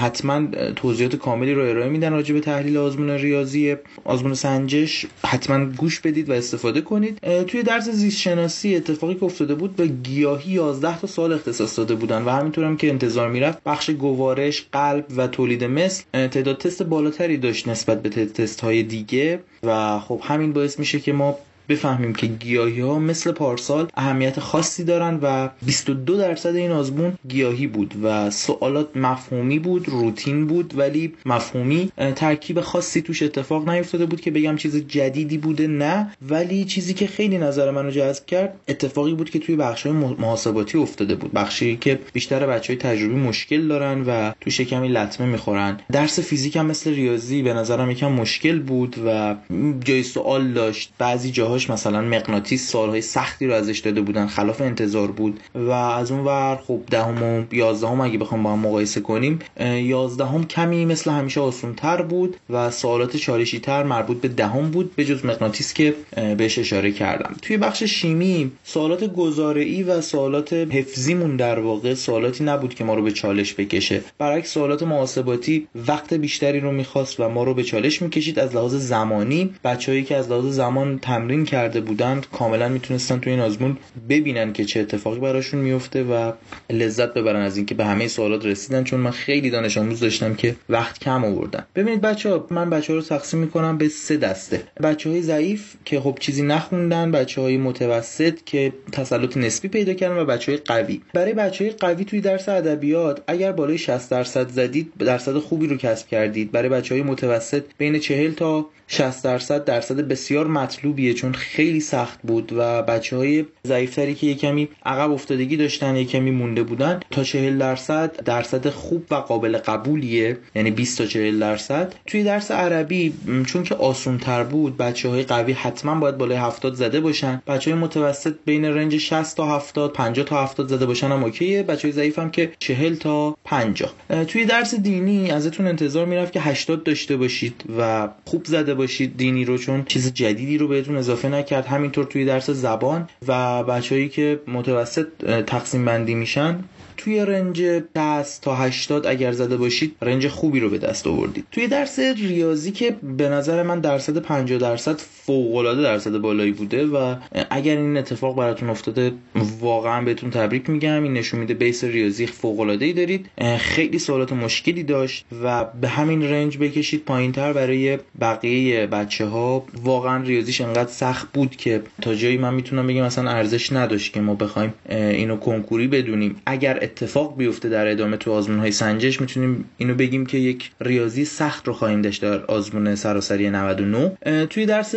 حتما توضیحات کاملی رو ارائه میدن راجع به تحلیل آزمون ریاضی آزمون سنجش. حتما گوش بدید و استفاده کنید. توی درس زیست شناسی اتفاقی که افتاده بود به گیاهی 11 تا سوال اختصاص داده بودن و همینطور هم که انتظار می‌رفت بخش گوارش قلب و تولید مثل تعداد تست بالاتری داشت نسبت به تست های دیگه و خب همین باعث میشه که ما بفهمیم که گیاهی ها مثل پارسال اهمیت خاصی دارن و 22 درصد این آزمون گیاهی بود و سوالات مفهومی بود روتین بود ولی مفهومی ترکیب خاصی توش اتفاق نیفتاده بود که بگم چیز جدیدی بوده نه. ولی چیزی که خیلی نظر منو جذب کرد اتفاقی بود که توی بخش های محاسباتی افتاده بود. بخشی که بیشتر بچه های تجربی مشکل دارن و توش کمی لطمه می‌خورن. درس فیزیک هم مثل ریاضی به نظرم یکم مشکل بود و جای سوال داشت. بعضی جاها مثلا مغناطیس سالهای سختی رو ازش داده بودن خلاف انتظار بود. و از اون ور خب دهم و یازدهم اگه بخوام با هم مقایسه کنیم یازدهم کمی مثل همیشه آسون تر بود و سوالات چالشی تر مربوط به دهم بود به جز مغناطیس که بهش اشاره کردم. توی بخش شیمی سوالات گزارعی و سوالات حفظیمون در واقع سوالاتی نبود که ما رو به چالش بکشه. برعکس سوالات محاسباتی وقت بیشتری رو می‌خواست و ما رو به چالش می‌کشید. از لحاظ زمانی بچههایی که از لحاظ زمان تمرین کرده بودند کاملا می‌تونستن تو این آزمون ببینن که چه اتفاقی براشون میفته و لذت ببرن از اینکه به همه سوالات رسیدن. چون من خیلی دانش آموز داشتم که وقت کم آوردن. ببینید بچه ها من بچه ها رو تقسیم می‌کنم به سه دسته. بچه های ضعیف که خب چیزی نخوندن بچه های متوسط که تسلط نسبی پیدا کردن و بچه های قوی. برای بچه های قوی توی درس ادبیات اگر بالای 60 درصد زدید درصد خوبی رو کسب کردید. برای بچه های متوسط بین 40 تا 60 درصد درصد بسیار مطلوبیه چون خیلی سخت بود و بچه های ضعیفتری که یکمی عقب افتادگی داشتن یکمی مونده بودن تا 40 درصد درصد خوب و قابل قبولیه یعنی 20 تا 40 درصد. توی درس عربی چون که آسون تر بود بچه های قوی حتما باید بالای 70 زده باشن. بچه های متوسط بین رنج 60 تا 70 50 تا 70 زده باشن هم اوکیه. بچه های ضعیف هم که 40 تا 50 توی درس دینی ازتون انتظار می‌رفت که 80 داشته باشید و خوب زده باشید دینی رو چون چیز جدیدی رو بهتون اضافه نکرد. همینطور توی درس زبان و بچههایی که متوسط تقسیم بندی میشن توی رنج 10 تا 80 اگر زده باشید رنج خوبی رو به دست آوردید. توی درس ریاضی که به نظر من درصد 50 درصد فوق العاده درصد بالایی بوده و اگر این اتفاق براتون افتاده واقعا بهتون تبریک میگم. این نشون میده بیس ریاضی فوق العاده ای دارید. خیلی سوالات مشکلی داشت و به همین رنج بکشید پایینتر برای بقیه بچه ها واقعا ریاضیش انقدر سخت بود که تا جایی من می‌تونم بگم مثلا ارزش نداشت که ما بخوایم اینو کنکوری بدونیم. اگر اتفاق بیفته در ادامه تو آزمون های سنجش می‌تونیم اینو بگیم که یک ریاضی سخت رو خواهیم داشت در آزمون سراسری 99 توی درس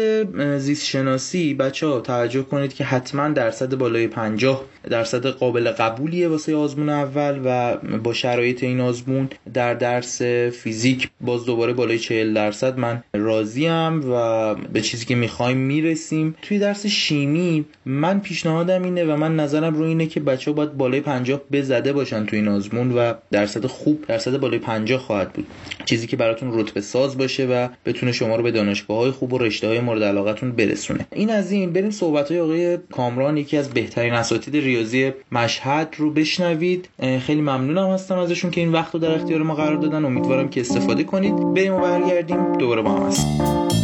زیست شناسی بچه ها توجه کنید که حتما درصد بالای 50 درصد قابل قبولیه واسه آزمون اول و با شرایط این آزمون در درس فیزیک باز دوباره بالای 40 درصد. من راضیم و به چیزی که می‌خوایم می‌رسیم. توی درس شیمی من پیشنهادم اینه و من نظرم رو اینه که بچه ها باید بالای 50 بزده باشن توی این آزمون و درصد خوب درصد بالای 50 خواهد بود. چیزی که براتون رتبه ساز باشه و بتونه شما رو به دانشگاه های خوب و رشته های مورد علاقتون برسونه. این از این. بریم صحبت های آقای کامران یکی از بهترین اساتید ریاضی مشهد رو بشنوید. خیلی ممنونم هستم ازشون که این وقت رو در اختیار ما قرار دادن. امیدوارم که استفاده کنید. بریم و برگردیم. دوباره با هم هستیم.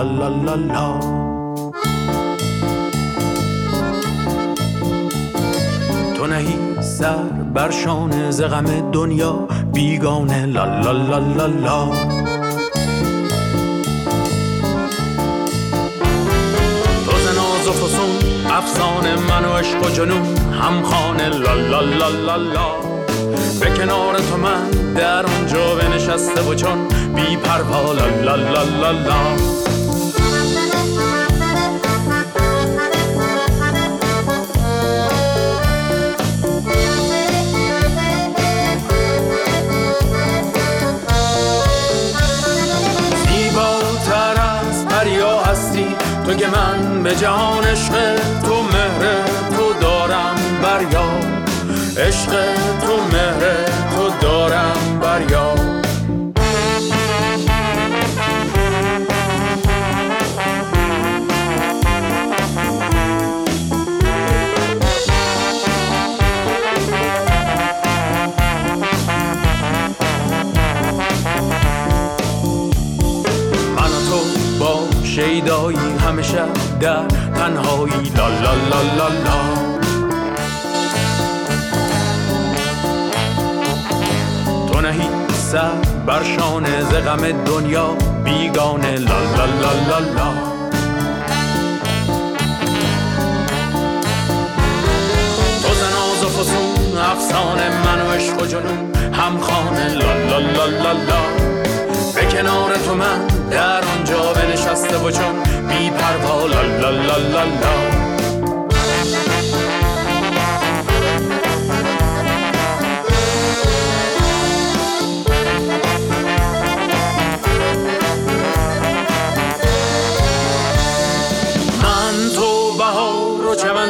لا لا لا لا تو نهی سر بر شانه زغم دنیا بیگانه لا لا لا لا لا. فسون افسانه من و عشق و جنون همخانه لا لا لا لا لا. به کنار تو من در اونجا بنشسته و چون بی پروا لا لا لا لا لا. من به جهان عشق تو مهر تو دارم بریا. عشق تو مهر در تنهایی لا لا لا لا لا. نهی سر بر ز غم دنیا بیگانه لا لا لا لا لا. تو زناز و فسون افسانه من و عشق و جنون همخانه لا لا لا لا لا. به کنار تو من در آنجا بنشسته و چون بی پروا لا لا لا لا. لا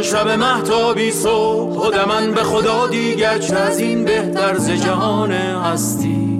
شب محتابی صبح خود من به خدا دیگر چه از این بهتر ز جهان هستی.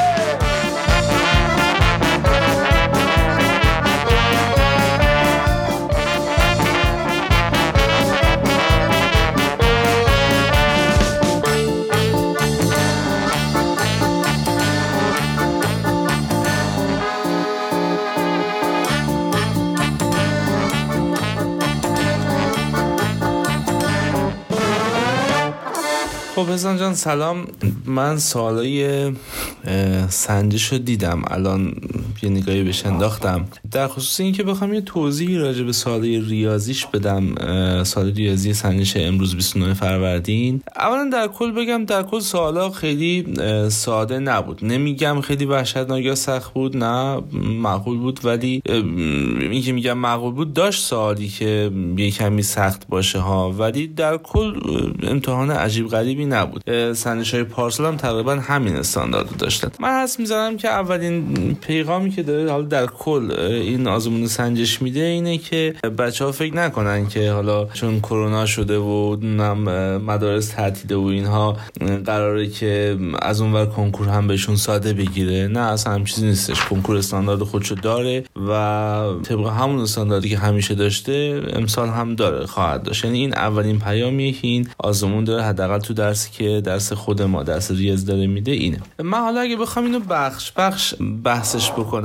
خب حسن جان سلام. من سوالای سنجش رو دیدم. الان یه نگاهی بهش انداختم. در خصوص اینکه بخوام یه توضیحی راجع به سوالای ریاضیش بدم سال ریاضی سنجش امروز 29 فروردین. اولا در کل بگم در کل سوالا خیلی ساده نبود. نمیگم خیلی وحشتناک یا سخت بود نه معقول بود ولی این که میگم معقول بود داشت سوالی که یه کمی سخت باشه ها. ولی در کل امتحان عجیب غریبی نبود. سنجش های پارسال هم تقریبا همین استاندارد داشتن. من حس می‌زنم که اولین پیغامی که داره حالا در کل این آزمون سنجش میده اینه که بچه ها فکر نکنن که حالا چون کرونا شده و مدارس تعطیله و اینها قراره که از اونور کنکور هم بهشون ساده بگیره. نه اصلا هم چیزی نیستش. کنکور استاندارد خودشو داره و طبق همون استانداردی که همیشه داشته امسال هم داره خواهد داشت. یعنی این اولین پیامیه این آزمون داره حداقل تو درسی که درس خود ما درس ریاض داره میده اینه. من حالا اگه بخوام اینو بخش بخش بحثش بکنم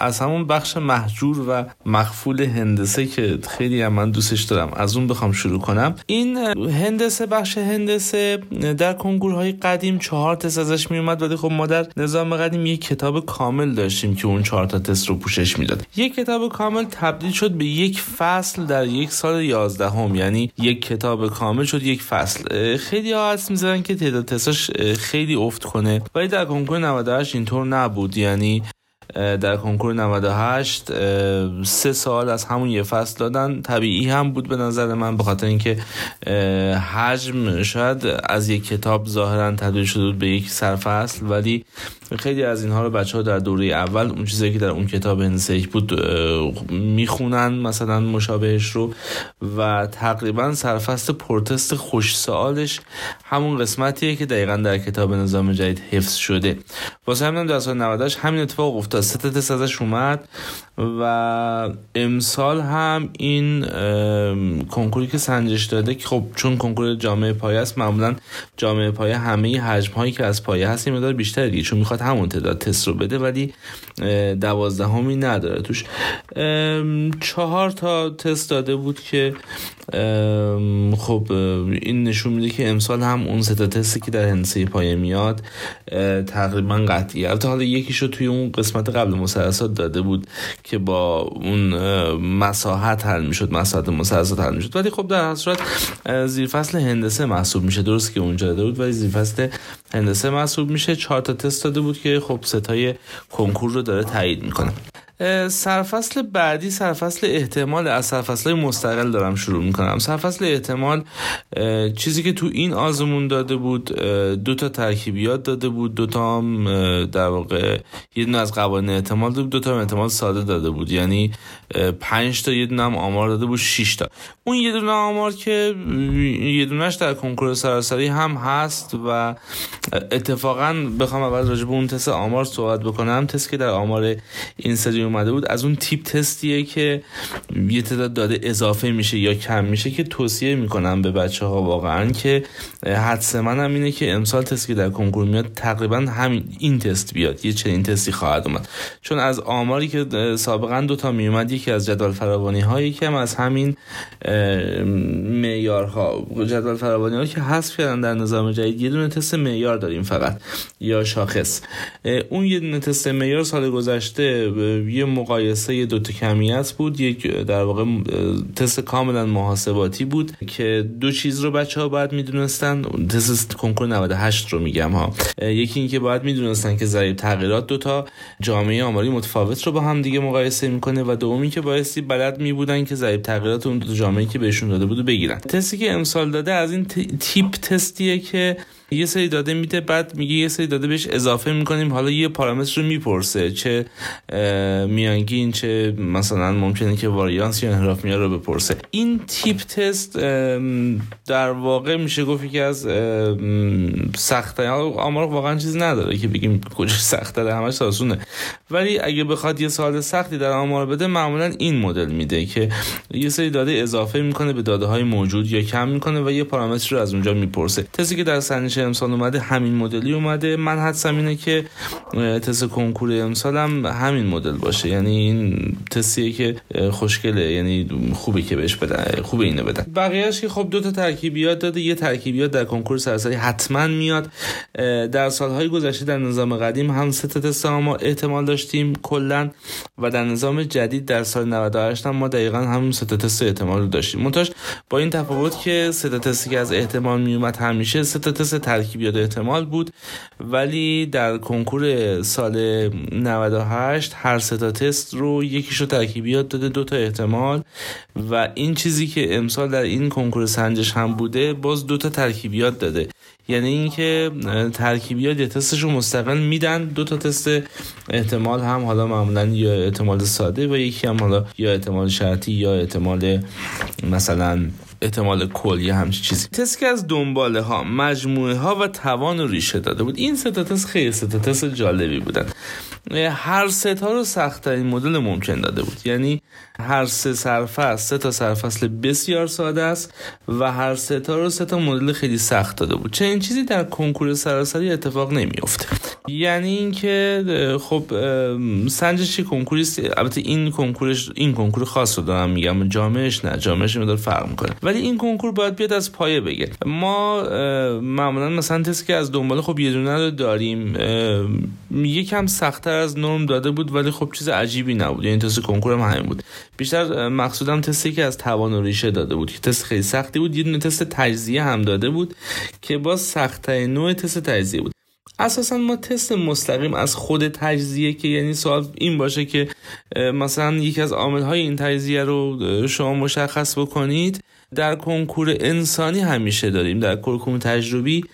از همون بخش محجور و مخفول هندسه که خیلی هم من دوستش دارم. از اون بخوام شروع کنم. این هندسه بخش هندسه در کنکورهای قدیم چهار تست ازش میومد ولی خب ما در نظام قدیم یک کتاب کامل داشتیم که اون چهار تا تست رو پوشش می‌داد. یک کتاب کامل تبدیل شد به یک فصل در یک سال یازدهم. یعنی یک کتاب کامل شد یک فصل. خیلی ها می‌زنن که تعداد تستاش خیلی افت کنه. ولی در کنکور 98 اینطور نبود. یعنی در کنکور 98 سه سال از همون یه فصل دادن. طبیعی هم بود به نظر من به خاطر اینکه حجم شاید از یک کتاب ظاهرا تبدیل شده بود به یک سرفصل ولی خیلی از اینها رو بچه ها در دوره اول اون چیزی که در اون کتاب هندسه بود می‌خونن مثلا مشابهش رو و تقریبا سرفصل پرتست خوش سوالش همون قسمتیه که دقیقا در کتاب نظام جدید حفظ شده. واسه همین در سال 98 همین اتفاق افتاد. سه تست ازش اومد و امسال هم این کنکوری که سنجش داده که خب چون کنکور جامعه پایه است معمولا جامعه پایه همه حجم هایی که از پایه هست مقدار بیشتر دیگه چون می‌خواد همون تعداد تست رو بده ولی دوازدهمی نداره توش. چهار تا تست داده بود که خب این نشون میده که امسال هم اون سه تا تستی که در هندسه پایه میاد تقریبا قطعی البته حالا یکیشو توی اون قسمت قبل مثلثات داده بود که با اون مساحت حل می‌شد مساحت مثلثات حل می‌شد. ولی خب در هر زیر فصل هندسه محسوب میشه. درست که اونجا داده بود ولی زیر فصل هندسه محسوب میشه. چهار تا تست داده بود که خب ستای کنکور رو داره تایید می‌کنه. سرفصل بعدی سرفصل احتمال از سرفصل مستقل دارم شروع می‌کنم. سرفصل احتمال چیزی که تو این آزمون داده بود دو تا ترکیبیات داده بود دو تا هم در واقع یه دونه از قوانین احتمال داده بود دو تا احتمال ساده داده بود. یعنی پنج تا یه دونه هم آمار داده بود 6 تا. اون یه دونه آمار که یه دونهش در کنکور سراسری هم هست و اتفاقا بخوام اول راجع به اون تست آمار صحبت بکنم. تست که در آمار این سری اومده بود از اون تیپ تستیه که یه تعداد داده اضافه میشه یا کم میشه که توصیه می‌کنم به بچه ها واقعا که حدس من هم اینه که امسال تست که در کنکور میاد تقریبا همین این تست بیاد یه چنین تستی خواهد اومد. چون از آماری که سابقا دوتا میومد یکی از جدول فراوانی هایی که هم از همین معیارها. جدول فراوانی ها که حذف کردن در نظام جدید یه دونه تست معیار داریم فقط یا شاخص. اون یه دونه تست معیار سال گذشته یه مقایسه دو تا کمیت بود. یک در واقع تست کاملا محاسباتی بود که دو چیز رو بچه ها باید می‌دونستن. تست کنکور 98 رو میگم ها. یکی اینکه باید می‌دونستن که ضریب تغییرات دو تا جامعه آماری متفاوت رو با هم دیگه مقایسه می‌کنه و دومی که بایستی بلد میبودن که ضریب تغییرات اون دو جامعه که بهشون داده بود بگیرن. تستی که امسال داده از این تیپ تستیه که یه سری داده میده بعد میگه یه سری داده بهش اضافه می‌کنیم. حالا یه پارامتر رو می‌پرسه چه میانگین چه مثلا ممکنه که واریانس یا انحراف میاره رو بپرسه. این تیپ تست در واقع میشه گفت که از سخته آمار واقعا چیزی نداره که بگیم کجا سخته همش آسونه ولی اگه بخواد یه سال سختی در آمار بده معمولا این مدل میده که یه سری داده اضافه می‌کنه به داده های موجود یا کم می‌کنه و یه پارامتر رو از اونجا می‌پرسه. تستی که در سنجش امسال اومده همین مدلی اومده. من حدسم اینه که تست کنکور امسال هم همین مدل باشه. یعنی این تستیه که خوشگله. یعنی خوبه که بهش بدن خوبه اینو بدن. بقیهش که خب دو تا ترکیبیات داده. یه ترکیبیات در کنکور سراسری حتما میاد. در سالهای گذشته در نظام قدیم هم سه تا تست ما احتمال داشتیم کلا. و در نظام جدید در سال 98 هم ما دقیقا همون سه تا تست احتمال رو داشتیم. منتاش با این تفاوت که سه تا تستی که از احتمال میومد همیشه سه تا تست ترکیبیات احتمال بود. ولی در کنکور سال 98 هر سه تا تست رو یکیشو ترکیبیات داده دو تا احتمال. و این چیزی که امسال در این کنکور سنجش هم بوده باز دو تا ترکیبیات داده. یعنی اینکه ترکیبیات یه تستش رو مستقل میدن دو تا تست احتمال هم حالا معمولا یا احتمال ساده و یکی هم حالا یا احتمال شرطی یا احتمال مثلا احتمال کلی همچین چیزی. تست که از دنباله ها مجموعه ها و توان و ریشه داده بود. این سه تست خیلی سه تست جالبی بودن. هر سه تا رو ترین مدل ممکن داده بود. یعنی هر سه سرفصل سه تا سرفصل بسیار ساده است و هر سه تا رو سه تا مدل خیلی سخت داده بود. چه این چیزی در کنکور سراسری اتفاق نمیافته. یعنی اینکه خب سنجش کنکوری البته این کنکورش این کنکور خاص رو دارم میگم. جامعش نه. جامعش مدار فرق می‌کنه. ولی این کنکور باید بیاد از پایه بگه. ما معمولا مثلا تست که از دنبال خب یه دونه رو داریم یکم سختتر از نرم داده بود ولی خب چیز عجیبی نبود. یعنی تست کنکور هم همین بود. بیشتر مقصودم تستی که از توان و ریشه داده بود. که تست خیلی سختی بود. یه دونه تست تجزیه هم داده بود که باز سختترین نوع تست تجزیه بود. اساسا ما تست مستقیم از خود تجزیه که یعنی سوال این باشه که مثلا یکی از عامل های این تجزیه رو شما مشخص بکنید. در کنکور انسانی همیشه داریم. در کنکور تجربی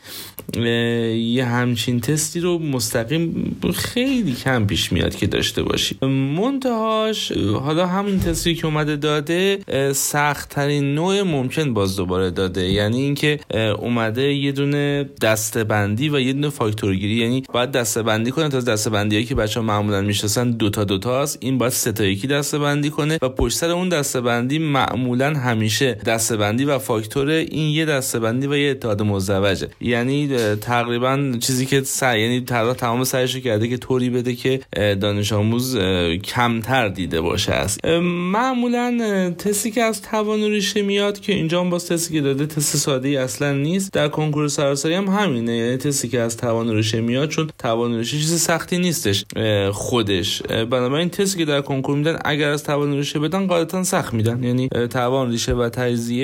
یه همچین تستی رو مستقیم خیلی کم پیش میاد که داشته باشیم. منتهاش حالا همین تستی که اومده داده سخت ترین نوع ممکن باز دوباره داده. یعنی اینکه اومده یه دونه دستبندی و یه دونه فاکتورگیری. یعنی باید دستبندی کنه تا دستبندی هایی که بچه ها معمولا می‌شناسن دوتا دوتاست این باید سه تا یکی دستبندی کنه و پشت سر اون دستبندی معمولا همیشه دستبندی و فاکتور این یه دستبندی و یه اتحاد مزدوجه. یعنی تقریبا چیزی که سعی یعنی تمام سعیش کرده که طوری بده که دانش آموز کمتر دیده باشه. است معمولا تستی که از توان ریشه میاد که اینجا هم باز تستی که داده تست ساده ای اصلا نیست. در کنکور سراسری هم همینه یعنی تستی که از توان ریشه میاد چون توان ریشه چیز سختی نیستش خودش. بنابراین تستی که در کنکور میدن اگر از توان ریشه بدن قاعدتا سخت میدن. یعنی توان ریشه و تجزیه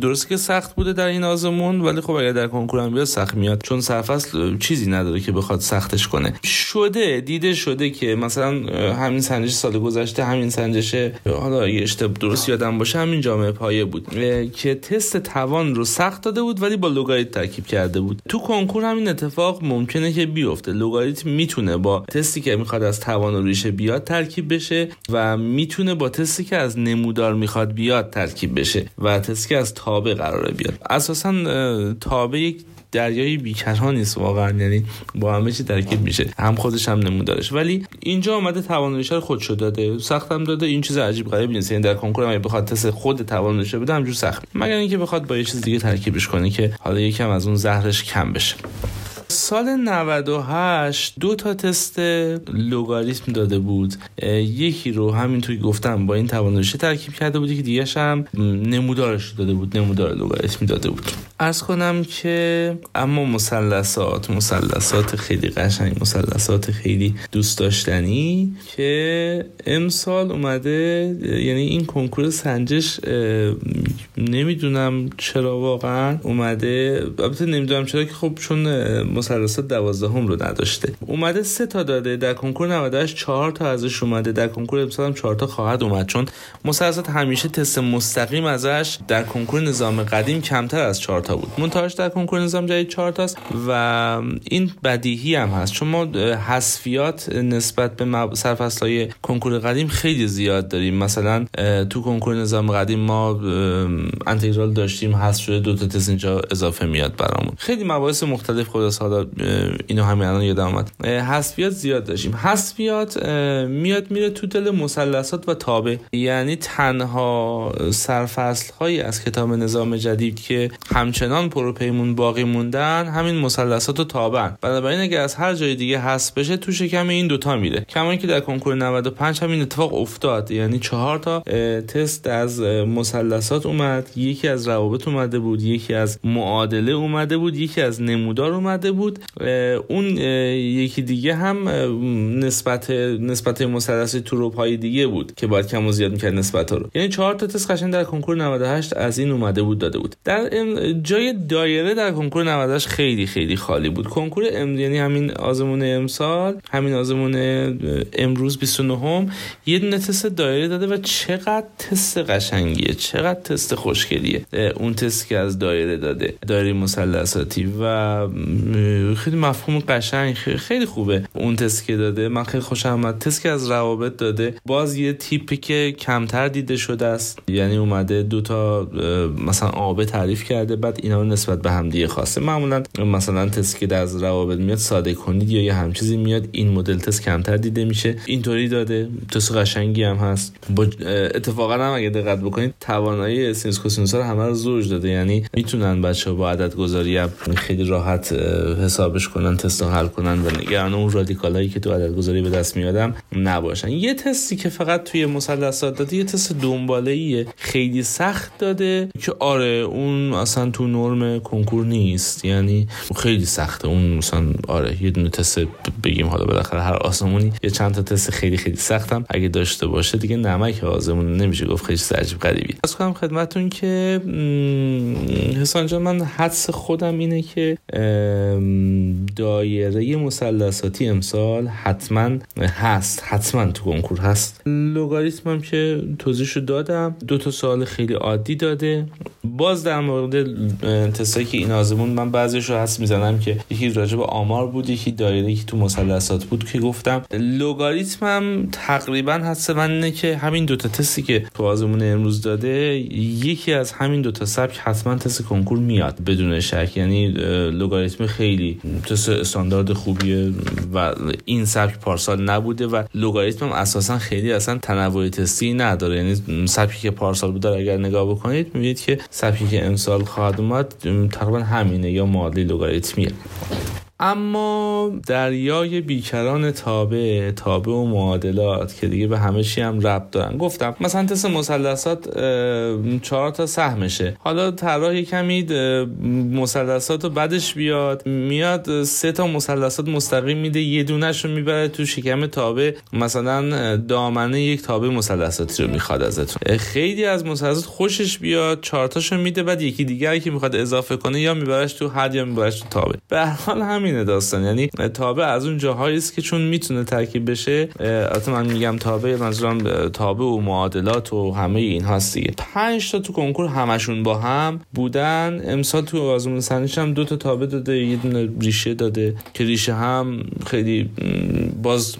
درست که سخت بوده در این آزمون ولی خب اگر در کنکور هم بیاد سخت میاد. چون سرفصل چیزی نداره که بخواد سختش کنه. شده دیده شده که مثلا همین سنجش سال گذشته همین سنجش حالا اگه درست یادم باشه همین جامعه پایه بود. که تست توان رو سخت داده بود ولی با لوگاریتم ترکیب کرده بود. تو کنکور همین اتفاق ممکنه که بیفته. لوگاریتم می‌تونه با تستی که می‌خواد از توان و ریشه بیاد ترکیب بشه و می‌تونه با تستی که از نمودار می‌خواد بیاد ترکیب بشه. و تستی که از تابع قراره بیاد. اساسا تابع یک دریای بیکرها نیست واقعا. یعنی با همه چی ترکیب میشه. هم خودش هم نمودارش ولی اینجا اومده توان رو خودش داده. سختم داده. این چیز عجیب غریبی نیست. یعنی در کنکور اگه بخواد تست خود توان بده همجور سخت. مگر اینکه بخواد با یه چیز دیگه ترکیبش کنه که حالا یکم از اون زهرش کم بشه. سال 98 دو تا تست لوگاریتم داده بود. یکی رو همینطوری گفتم با این تواناییش ترکیب کرده بود که دیگه هم نمودارش داده بود نمودار لوگاریتم داده بود. ارز کنم که اما مثلثات مثلثات خیلی قشنگ مثلثات خیلی دوست داشتنی که امسال اومده یعنی این کنکور سنجش نمی‌دونم چرا واقعا اومده. البته نمی‌دونم چرا که خب چون مثلثات دوازدهم رو نداشته اومده سه تا داده در کنکور 98 چهار تا ازش اومده در کنکور امسال هم چهار تا خواهد اومد چون مثلثات همیشه تست مستقیم ازش در کنکور نظام قدیم کمتر از چهار تا بود منتهاش در کنکور نظام جدید چهار تاست و این بدیهی هم هست چون ما حذفیات نسبت به سرفصلهای کنکور قدیم خیلی زیاد داریم مثلا تو کنکور نظام قدیم ما انتگرال داشتیم حذف شده دو تا تست اینجا اضافه میاد برامون خیلی مباحث مختلف خود حالا اینو همین الان یادم اومد. حذفیات زیاد داشتیم. حذفیات میاد میره تو دل مثلثات و تابع. یعنی تنها سرفصل هایی از کتاب نظام جدید که همچنان پروپیمون باقی موندن همین مثلثات و تابع بنابراین اگر از هر جای دیگه حذف بشه تو شکم این دوتا میره. کما که در کنکور 95 همین اتفاق افتاد. یعنی چهار تا تست از مثلثات اومد. یکی از روابط اومده بود یکی از معادله اومده بود یکی از نمودار اومده بود. اون یکی دیگه هم نسبت نسبت مثلث تروپ های دیگه بود که باید کم و زیاد می‌کرد نسبت ها رو. یعنی چهار تا تست قشنگ در کنکور 98 از این اومده بود داده بود. در جای دایره در کنکور 98 خیلی خیلی خالی بود. کنکور ام یعنی همین آزمون امسال همین آزمون امروز 29 هم یه دونه تست دایره داده و چقدر تست قشنگیه چقدر تست خوشگلیه. اون تست که از دایره داده. دایره مثلثاتی و خیلی مفهوم قشنگ خیلی خوبه اون تست که داده. من خیلی خوشم آمد تست که از روابط داده. باز یه تیپی که کمتر دیده شده است. یعنی اومده دو تا مثلا آبه تعریف کرده بعد اینا رو نسبت به هم دیگه خواسته. معمولا مثلا تست که از روابط میاد ساده کنید یا یه هم چیزی میاد این مدل تست کمتر دیده میشه. اینطوری داده. تست قشنگی هم هست. با اتفاقا هم اگه دقت بکنید توانایی سینوس کوسینوس رو همه رو زوج داده. یعنی می‌تونن بچه با عدد گذاری خیلی راحت حسابش کنن تست رو حل کنن و نگران اون رادیکالایی که تو عدد گذاری به دست میادم نباشن. یه تستی که فقط توی مثلثات داده یه تست دنباله خیلی سخت داده که آره اون اصلا تو نرم کنکور نیست. یعنی خیلی سخته. اون مثلا آره یه دونه تست بگیم حالا بالاخره هر آسمونی. یه چند تا تست خیلی خیلی سختم. اگه داشته باشه دیگه نمک آزمون نمیشه. گفت خیلی عجیب غریبی. از کنم خدمتتون که حسان جان من حدس خودم اینه که دایره مثلثاتی امسال حتما هست حتما تو کنکور هست. لوگاریتم هم که توضیحشو دادم دو تا سوال خیلی عادی داده. باز در مورد تستایی که این آزمون من بعضیش رو حس می‌زنم که یکی راجع به آمار بود یکی دایره که تو مثلثات بود که گفتم. لوگاریتم هم تقریبا حس من اینه که همین دوتا تستی که تو آزمون امروز داده یکی از همین دوتا سبک حتما تست کنکور میاد بدون شک. یعنی لوگاریتم خیلی تست استاندارد خوبیه و این سبک پارسال نبوده و لوگاریتم هم اساسا خیلی اصلا تنوع تستی نداره. یعنی سبکی که پارسال بوده اگر نگاه بکنید می‌بینید که سبکی که امسال خواهد اومد تقریبا همینه یا معادلی لوگاریتمیه. اما دریای بیکران تابع تابع و معادلات که دیگه به همه چی هم ربط دارن. گفتم مثلا تست مثلثات چهار تا سهمشه. حالا طراح کمی مثلثات رو بعدش بیاد. میاد سه تا مثلثات مستقیم میده یه دونش رو می‌بره تو شکم تابع. مثلا دامنه یک تابع مثلثاتی رو می‌خواد ازتون. خیلی از مثلثات خوشش بیاد چهار تاشو میده بعد یکی دیگه که می‌خواد اضافه کنه یا میبرش تو حد یا میبرش تو تابع. به حال همین همینه داستان. یعنی تابع از اون جاهایی است که چون می‌تونه ترکیب بشه البته من میگم تابع منظورم تابع و معادلات و همه این هاست دیگه. 5 تا تو کنکور همشون با هم بودن. امسال تو آزمون سنجش هم دو تا تابع داده یه دونه ریشه داده که ریشه هم خیلی باز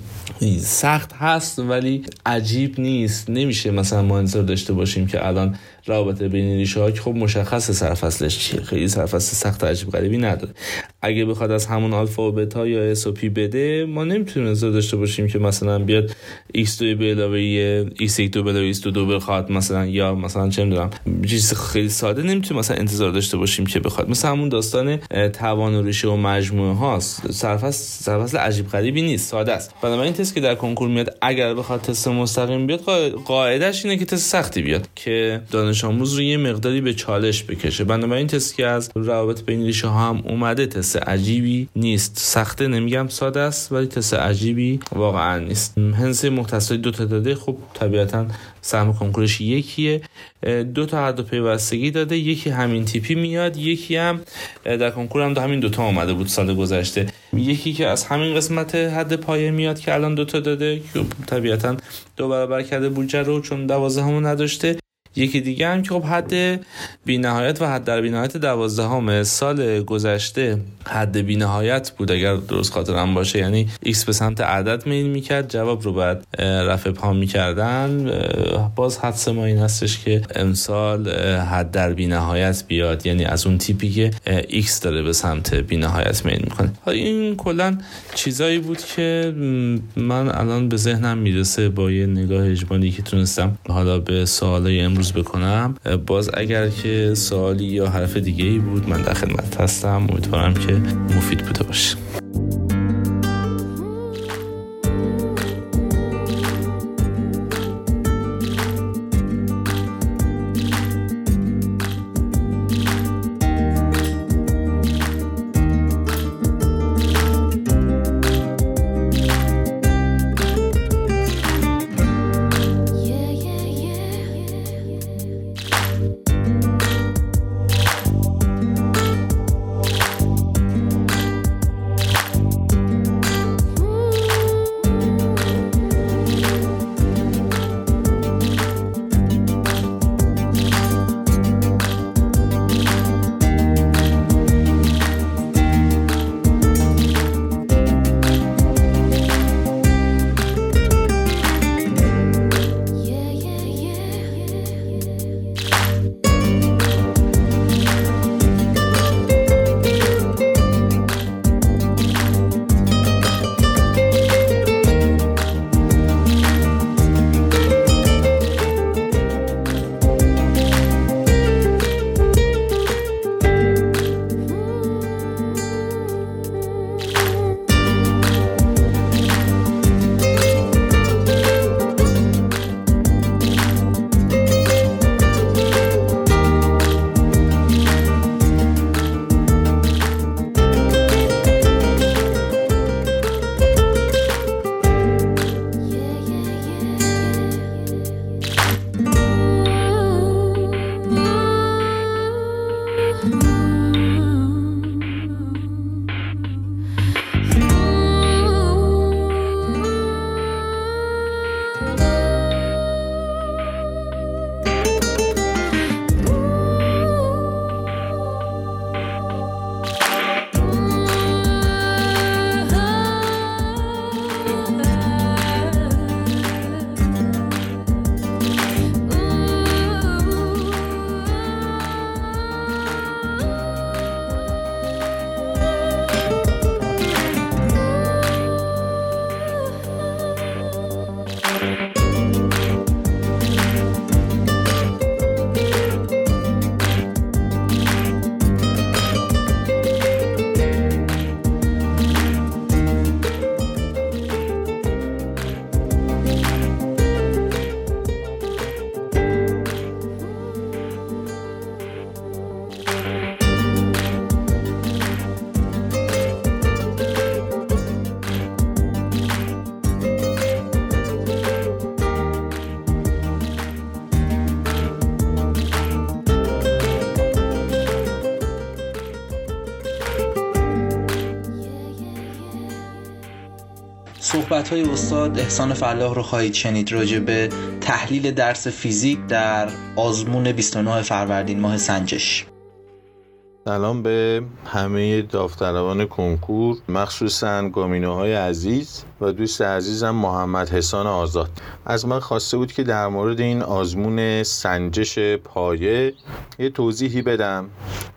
سخت هست ولی عجیب نیست. نمیشه مثلا ما انتظار داشته باشیم که الان رابطه بین ریشه ها که خب مشخص سرفصلش چیه. خیلی سرفصل سخت عجیب غریبی نداره. اگه بخواد از همون آلفا و بتا یا اس و پی بده ما نمی‌تونیم انتظار داشته باشیم که مثلا بیاد x2 به علاوه x1 به علاوه x2 دو بخواد مثلا یا مثلا چه می‌دونم چیز خیلی ساده نمی‌تونیم مثلا انتظار داشته باشیم که بخواد. مثلا همون داستان توان و ریشه و مجموعه هاست. سرفصل سرفصل عجیب غریبی نیست ساده است. بنابراین تست که در کنکور میاد اگر بخواد تست مستقیم بیاد قاعدش اینه که تست سختی بیاد که دانش آموز رو یه مقداری به چالش بکشه. بنابراین تست که از روابط بین ریشه ها هم اومده تست عجیبی نیست. سخته نمیگم ساده است ولی تست عجیبی واقعا نیست. هنسه مختصری دو تا داده خب طبیعتا سهم کنکورش یکیه. دو تا حد پیوستگی داده یکی همین تیپی میاد یکی هم در کنکور هم دو همین دوتا آمده بود سال گذشته. یکی که از همین قسمت حد پایه میاد که الان دوتا داده طبیعتا دو برابر کرده بودجه رو چون دوازه همون نداشته. یکی دیگه هم که خب حد بینهایت و حد در بینهایت دوازدهم سال گذشته حد بینهایت بود اگر درست خاطرم باشه. یعنی ایکس به سمت عدد میل می‌کرد جواب رو بعد رفع پا می‌کردن. باز حدس ما این هستش که امسال حد در بینهایت بیاد. یعنی از اون تیپی که ایکس داره به سمت بینهایت میل می‌کنه. این کلا چیزایی بود که من الان به ذهنم می‌رسه با یه نگاه اجمالی که تونستم حالا به سوالای امروز بکنم. باز اگر که سوالی یا حرف دیگه ای بود من در خدمت هستم. امیدوارم که مفید بوده باشه. صحبت های استاد احسان فلاح رو خواهید شنید راجع به تحلیل درس فیزیک در آزمون 29 فروردین ماه سنجش. سلام به همه داوطلبان کنکور مخصوصا گامینوهای عزیز و دوست عزیزم محمد حسان آزاد. از من خواسته بود که در مورد این آزمون سنجش پایه یه توضیحی بدم.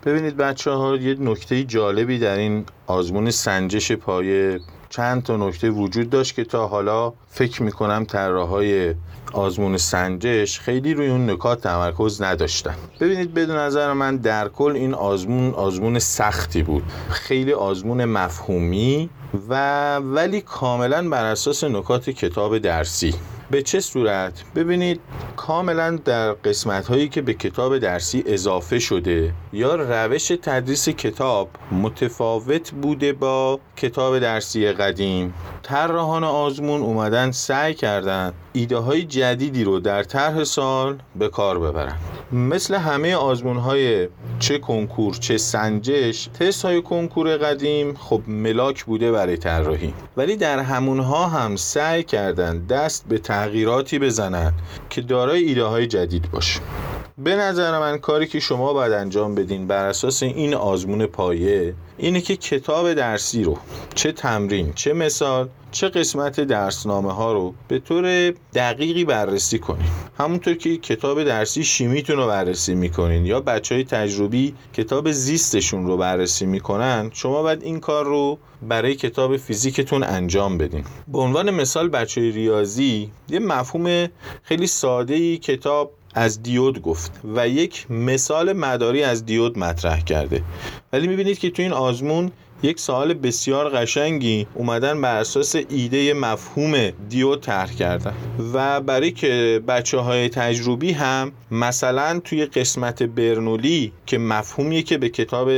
ببینید بچه ها یه نکته جالبی در این آزمون سنجش پایه چند تا نکته وجود داشت که تا حالا فکر می‌کنم طراحهای آزمون سنجش خیلی روی اون نکات تمرکز نداشتن. ببینید بدون نظر من در کل این آزمون آزمون سختی بود. خیلی آزمون مفهومی و ولی کاملا بر اساس نکات کتاب درسی. به چه صورت؟ ببینید کاملا در قسمت هایی که به کتاب درسی اضافه شده یا روش تدریس کتاب متفاوت بوده با کتاب درسی قدیم. طراحان آزمون اومدن سعی کردن ایده های جدیدی رو در طرح سال به کار ببرن. مثل همه آزمون های چه کنکور چه سنجش تست های کنکور قدیم خب ملاک بوده برای طراحی. ولی در همونها هم سعی کردن دست به تغییراتی بزنن که دارای ایده های جدید باشه. به نظر من کاری که شما باید انجام بدین بر اساس این آزمون پایه اینه که کتاب درسی رو چه تمرین چه مثال چه قسمت درسنامه ها رو به طور دقیقی بررسی کنین همونطور که کتاب درسی شیمیتون رو بررسی می‌کنین یا بچه های تجربی کتاب زیستشون رو بررسی می‌کنن شما باید این کار رو برای کتاب فیزیکتون انجام بدین. به عنوان مثال بچه ریاضی یه مفهوم خیلی ساده ای کتاب از دیود گفت و یک مثال مداری از دیود مطرح کرده. ولی می‌بینید که تو این آزمون یک سوال بسیار قشنگی اومدن بر اساس ایده مفهوم دیو طرح کردن و برای که بچه های تجربی هم مثلا توی قسمت برنولی که مفهومی که به کتاب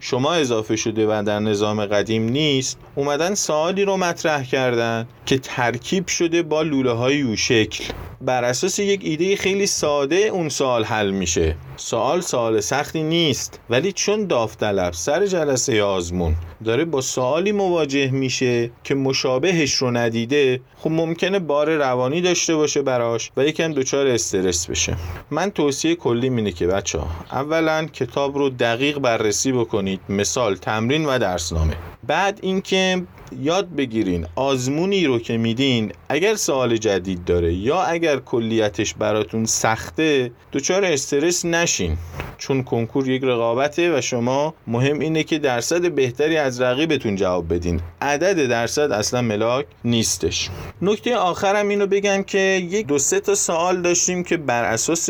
شما اضافه شده و در نظام قدیم نیست اومدن سوالی رو مطرح کردن که ترکیب شده با لوله های یوشکل بر اساس یک ایده خیلی ساده اون سوال حل میشه. سوال سوال سختی نیست ولی چون داوطلب سر جلسه آزمون داره با سوالی مواجه میشه که مشابهش رو ندیده خب ممکنه بار روانی داشته باشه براش و یکم دچار استرس بشه. من توصیه کلی اینه که بچه ها اولا کتاب رو دقیق بررسی بکنید مثال تمرین و درسنامه. بعد اینکه یاد بگیرین آزمونی رو که میدین اگر سوال جدید داره یا اگر کلیتش براتون سخته دچار استرس نشین. چون کنکور یک رقابته و شما مهم اینه که درصد بهتری از رقیبتون جواب بدین. عدد درصد اصلا ملاک نیستش. نکته آخرم اینو بگم که یک دو سه تا سوال داشتیم که بر اساس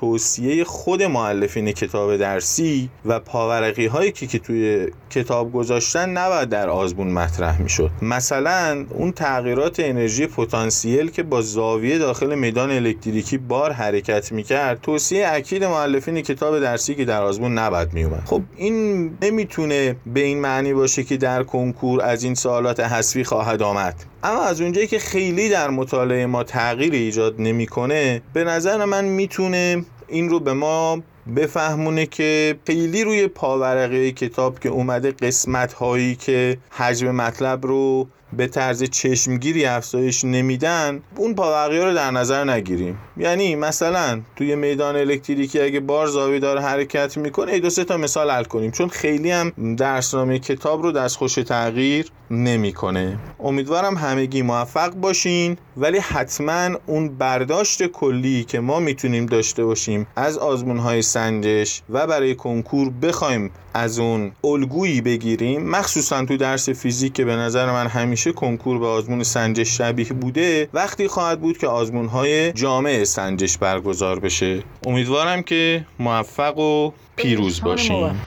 توصیه خود معلفین کتاب درسی و پاورقی هایی که, که توی کتاب گذاشتن نباید در آزمون مطرح می‌شد. مثلا اون تغییرات انرژی پتانسیل که با زاویه داخل میدان الکتریکی بار حرکت می‌کرد توصیه اکید معلفین کتاب درسی که در آزمون نباید میومد خب این نمی‌تونه به این معنی باشه که در کنکور از این سوالات حذفی خواهد آمد. اما از اونجایی که خیلی در مطالعه ما تغییر ایجاد نمی‌کنه به نظر من می‌تونه این رو به ما بفهمونه که خیلی روی پاورقه کتاب که اومده قسمت هایی که حجم مطلب رو به طرز چشمگیری افزایش نمیدن اون پاورقی رو در نظر نگیریم. یعنی مثلا توی میدان الکتریکی اگه بار زاویه داره حرکت می‌کنه دو سه تا مثال حل کنیم. چون خیلی هم درسنامه کتاب رو دستخوش تغییر نمی‌کنه. امیدوارم همگی موفق باشین ولی حتما اون برداشت کلی که ما می‌تونیم داشته باشیم از آزمون های سنجش و برای کنکور بخوایم از اون الگویی بگیریم مخصوصا تو درس فیزیک که به نظر من همیشه کنکور به آزمون سنجش شبیه بوده وقتی خواهد بود که آزمون های جامع سنجش برگزار بشه. امیدوارم که موفق و پیروز باشیم.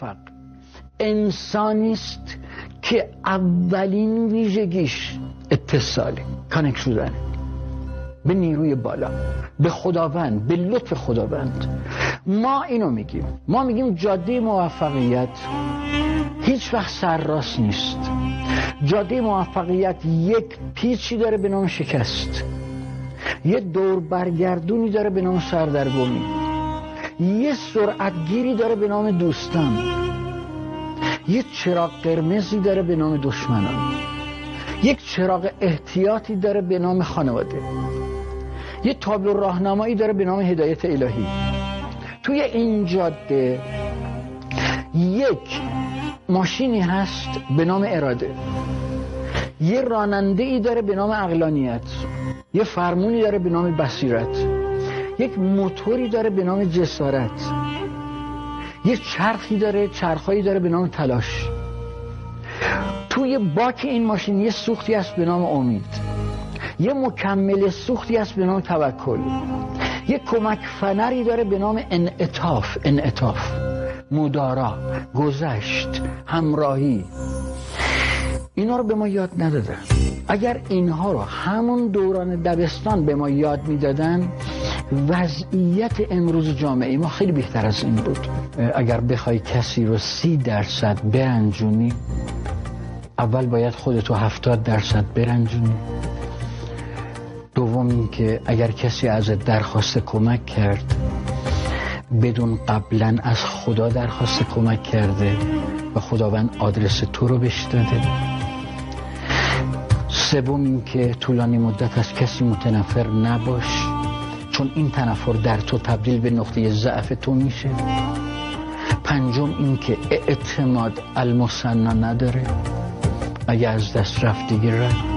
انسانیست که اولین ویژگیش اتصاله کانک شدن. به نیروی بالا. به خداوند به لطف خداوند. ما اینو میگیم. ما میگیم جاده موفقیت هیچ وقت سرراست نیست. جاده موفقیت یک پیچی داره به نام شکست. یه دور برگردونی داره به نام سردرگمی. یه سرعتگیری داره به نام دوستان. یه چراغ قرمزی داره به نام دشمنان. یک چراغ احتیاطی داره به نام خانواده. یه تابلو راهنمایی داره به نام هدایت الهی. توی این جاده یک ماشینی هست به نام اراده. یه راننده ای داره به نام اقلانیت. یه فرمونی داره به نام بصیرت. یک موتوری داره به نام جسارت. یه چرخی داره چرخهایی داره به نام تلاش. توی باک این ماشین یه سوختی هست به نام امید. یه مکمل سوختی هست به نام توکل. یه کمک فنری داره به نام انعطاف انعطاف. مدارا گذشت همراهی. اینا رو به ما یاد ندادن. اگر اینها رو همون دوران دبستان به ما یاد می‌دادن وضعیت امروز جامعه ما خیلی بهتر از این بود. اگر بخوای کسی رو سی درصد برنجونی اول باید خودتو هفتاد درصد برنجونی. دوم اینکه اگر کسی از درخواست کمک کرد بدون قبلا از خدا درخواست کمک کرده و خداوند آدرس تو رو بهش داده. سوم اینکه طولانی مدت از کسی متنفر نباش چون این تنفر در تو تبدیل به نقطه ضعف تو میشه. پنجم اینکه اعتماد المسنا نداره اگه از دست رفت دیگه رفت.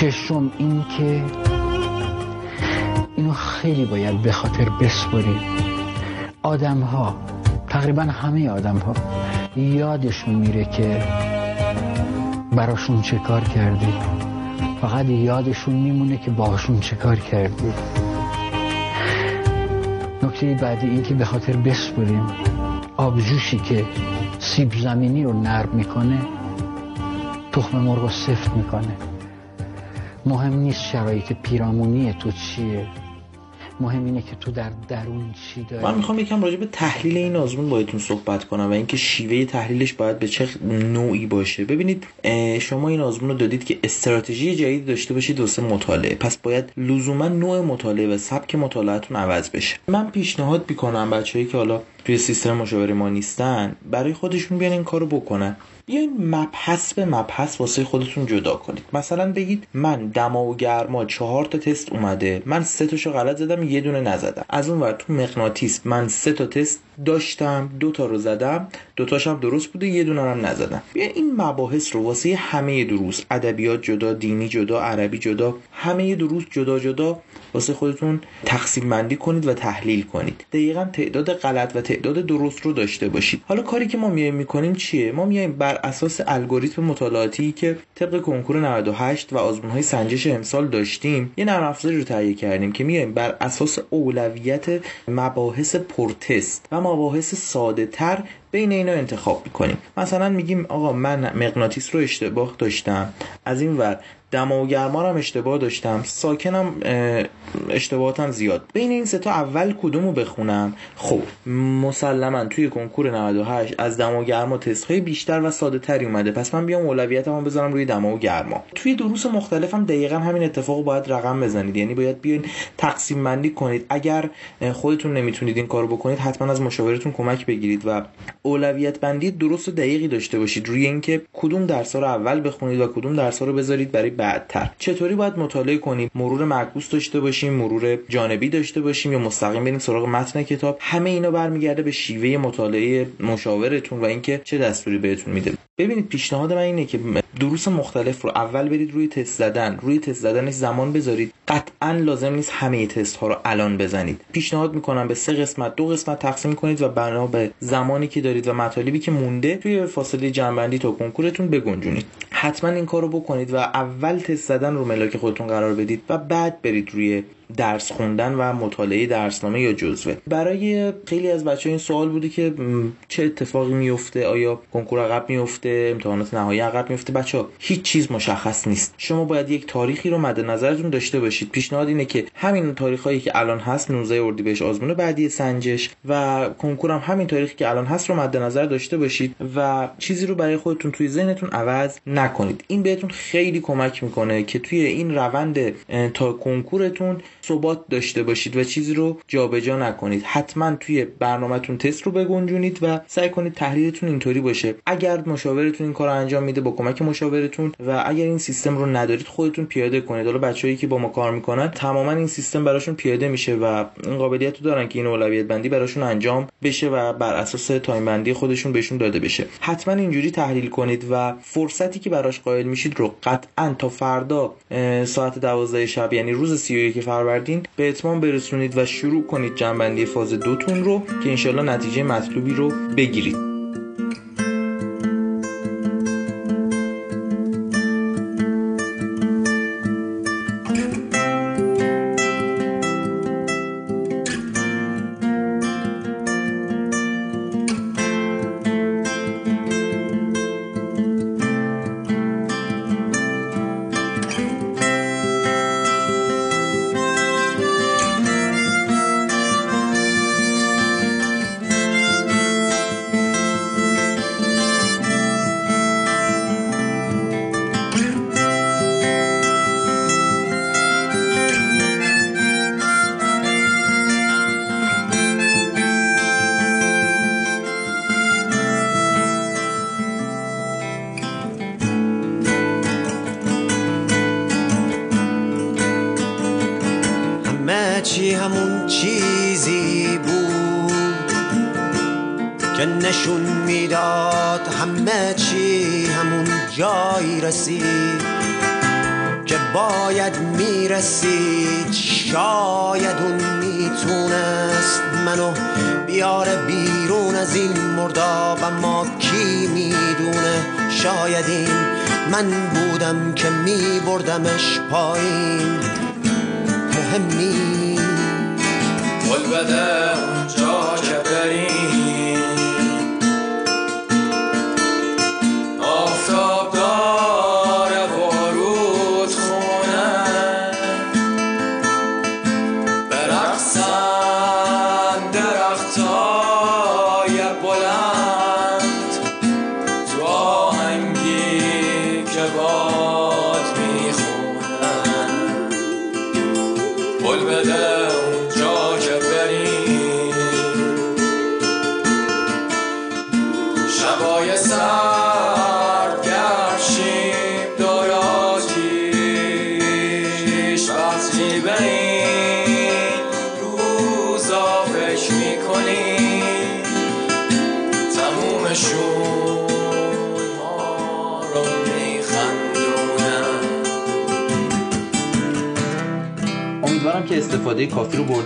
ششم اینکه اینو خیلی باید به خاطر بسپرید آدم ها تقریبا همه آدم ها یادشون میره که براشون چه کار کردی. فقط یادشون میمونه که باهاشون چه کار کردی. نکته بعدی این که به خاطر بسپریم. آبجوشی که سیب زمینی رو نرم می‌کنه تخم مرغ سفت می‌کنه. مهم نیست شرایط پیرامونی تو چیه. مهم اینه که تو در درون چی داری. من می‌خوام یکم راجع به تحلیل این آزمون باهاتون صحبت کنم و اینکه شیوه تحلیلش باید به چه نوعی باشه. ببینید شما این آزمون رو دادید که استراتژی جدید داشته باشید واسه مطالعه. پس باید لزوما نوع مطالعه و سبک مطالعهتون عوض بشه. من پیشنهاد می‌کنم بچههایی که حالا توی سیستم مشاوره ما نیستن برای خودشون بیان این کارو بکنن. بیاین مبحث به مبحث واسه خودتون جدا کنید. مثلا بگید من دما و گرما چهار تا تست اومده. من سه تاشو غلط زدم یه دونه نزدم. از اون ور تو مغناطیس من سه تا تست داشتم دو تا رو زدم. دو تاشم درست بوده یه دونه هم نزدم. بیا این مباحث رو واسه همه دروس ادبیات جدا دینی جدا عربی جدا همه دروس جدا جدا واسه خودتون تقسیم بندی کنید و تحلیل کنید. دقیقا تعداد غلط و تعداد درست رو داشته باشید. حالا کاری که ما میایم می‌کنیم چیه؟ ما میایم بر اساس الگوریتم مطالعاتی که طبق کنکور 98 و آزمون های سنجش امسال داشتیم یه نرم افزاری رو تهیه کردیم که میایم بر اساس اولویت مباحث پرتست. و مباحث ساده تر بین اینا انتخاب می‌کنیم. مثلا میگیم آقا من مغناطیس رو اشتباه داشتم. از این ور دما و گرما هم اشتباه داشتم. ساکنم اشتباهاتم زیاد. بین این سه تا اول کدوم رو بخونم؟ خب مسلما توی کنکور 98 از دما و گرما تست بیشتر و ساده تری اومده. پس من بیام اولویتمو بذارم روی دما و گرما توی دروس مختلف هم دقیقا همین اتفاق باید رقم بزنید. یعنی باید بیاین تقسیم بندی کنید. اگر خودتون نمی‌تونید این کارو بکنید حتما از مشاورتون کمک بگیرید و اولویت بندی درست و دقیقی داشته باشید. روی اینکه کدوم درس رو اول بخونید و کدوم درس رو بذارید برای بعدتر. چطوری باید مطالعه کنیم؟ مرور معکوس داشته باشیم مرور جانبی داشته باشیم یا مستقیم بریم سراغ متن کتاب؟ همه اینا برمیگرده به شیوه مطالعه مشاورتون و اینکه چه دستوری بهتون میده. ببینید پیشنهاد من اینه که دروس مختلف رو اول برید روی تست زدن. روی تست زدنش زمان بذارید. قطعا لازم نیست همه تست ها رو الان بزنید. پیشنهاد می‌کنم به سه قسمت دو قسمت تقسیم کنید و بنا به زمانی که دارید و مطالبی که مونده توی فاصله جنبندی تا کنکورتون بگنجونید. حتما این کارو بکنید و اول تست زدن رو ملاک خودتون قرار بدید و بعد برید روی درس خوندن و مطالعه درسنامه یا جزوه. برای خیلی از بچه این سوال بوده که چه اتفاقی میفته آیا کنکور عقب میفته امتحانات نهایی عقب میفته بچه ها هیچ چیز مشخص نیست. شما باید یک تاریخی رو مد نظرتون داشته باشید. پیشنهاد اینه که همین تاریخ هایی که الان هست 19 اردیبهشت آزمون بعدی سنجش و کنکور هم همین تاریخی که الان هست رو مد نظر داشته باشید و چیزی رو برای خودتون توی ذهنتون عوض نکنید. این بهتون خیلی کمک می‌کنه که توی این روند تا کنکورتون ثبات داشته باشید و چیزی رو جابجا جا نکنید. حتما توی برنامهتون تست رو بگنجونید و سعی کنید تحلیلتون اینطوری باشه. اگر مشاورتون این کار رو انجام میده با کمک مشاورتون و اگر این سیستم رو ندارید خودتون پیاده کنید. حالا بچه‌ای که با ما کار می‌کنن تماما این سیستم براشون پیاده میشه و این قابلیت رو دارن که این اولویت بندی براشون انجام بشه و بر اساس تایم بندی خودشون بهشون داده بشه. حتما اینجوری تحلیل کنید و فرصتی که براش قائل میشید رو قطعا تا فردا ساعت 12 شب یعنی روز 31 فروردین به اتمام برسونید و شروع کنید جنبندی فاز دوتون رو که انشالله نتیجه مطلوبی رو بگیرید.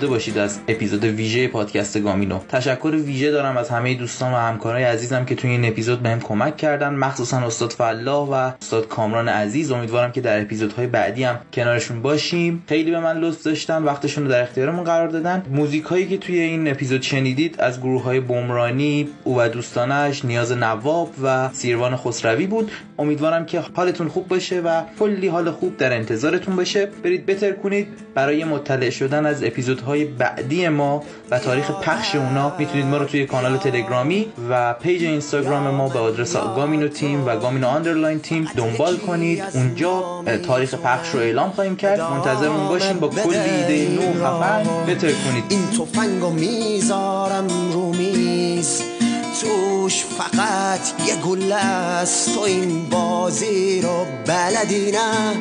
برده باشید از اپیزود ویژه پادکست گامینو. تشکر ویژه دارم از همه دوستان و همکارای عزیزم که توی این اپیزود بهم کمک کردن مخصوصا استاد فلاح و استاد کامران عزیز. امیدوارم که در اپیزودهای بعدی هم کنارشون باشیم. خیلی به من لطف داشتن وقتشون رو در اختیارمون قرار دادن. موزیک هایی که توی این اپیزود شنیدید از گروه های بمرانی او و دوستانش نیاز نواب و سیروان خسروی بود. امیدوارم که حالتون خوب باشه و کلی حال خوب در انتظارتون باشه. برید بتر کنید برای مطلع شدن از اپیزودهای بعدی ما و تاریخ پخش اونا می‌تونید ما رو توی کانال تلگرامی و پیج اینستاگرام ما به آدرس گامینو تیم و گامینو underline تیم دنبال کنید. اونجا تاریخ پخش رو اعلام خواهیم کرد. منتظرمون باشین با کلی ایده نو خفن. بترکونید این تفنگو می‌ذارم رو میز. توش فقط یه گلوله است تو این بازی رو بلدی نه؟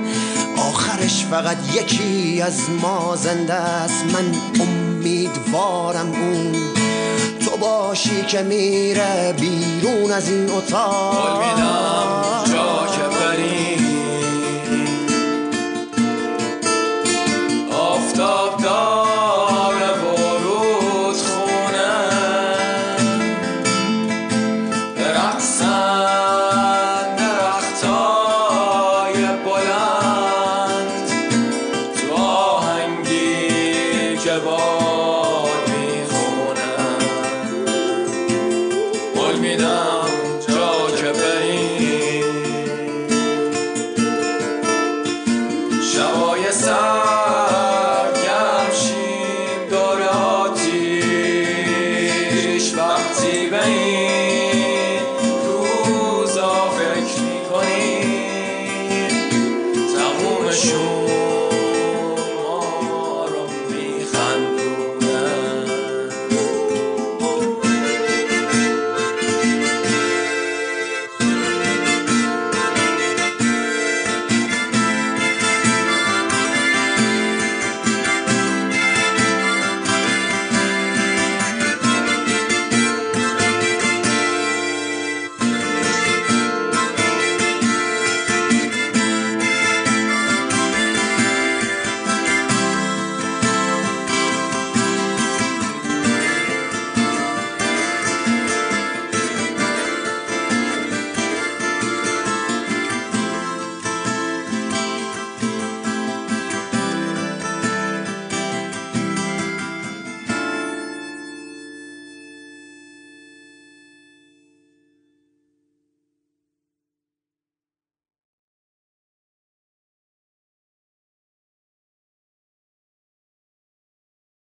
آخرش فقط یکی از ما زنده است. من امیدوارم اون تو باشی که میره بیرون از این اتاق. جا که آفتاب داره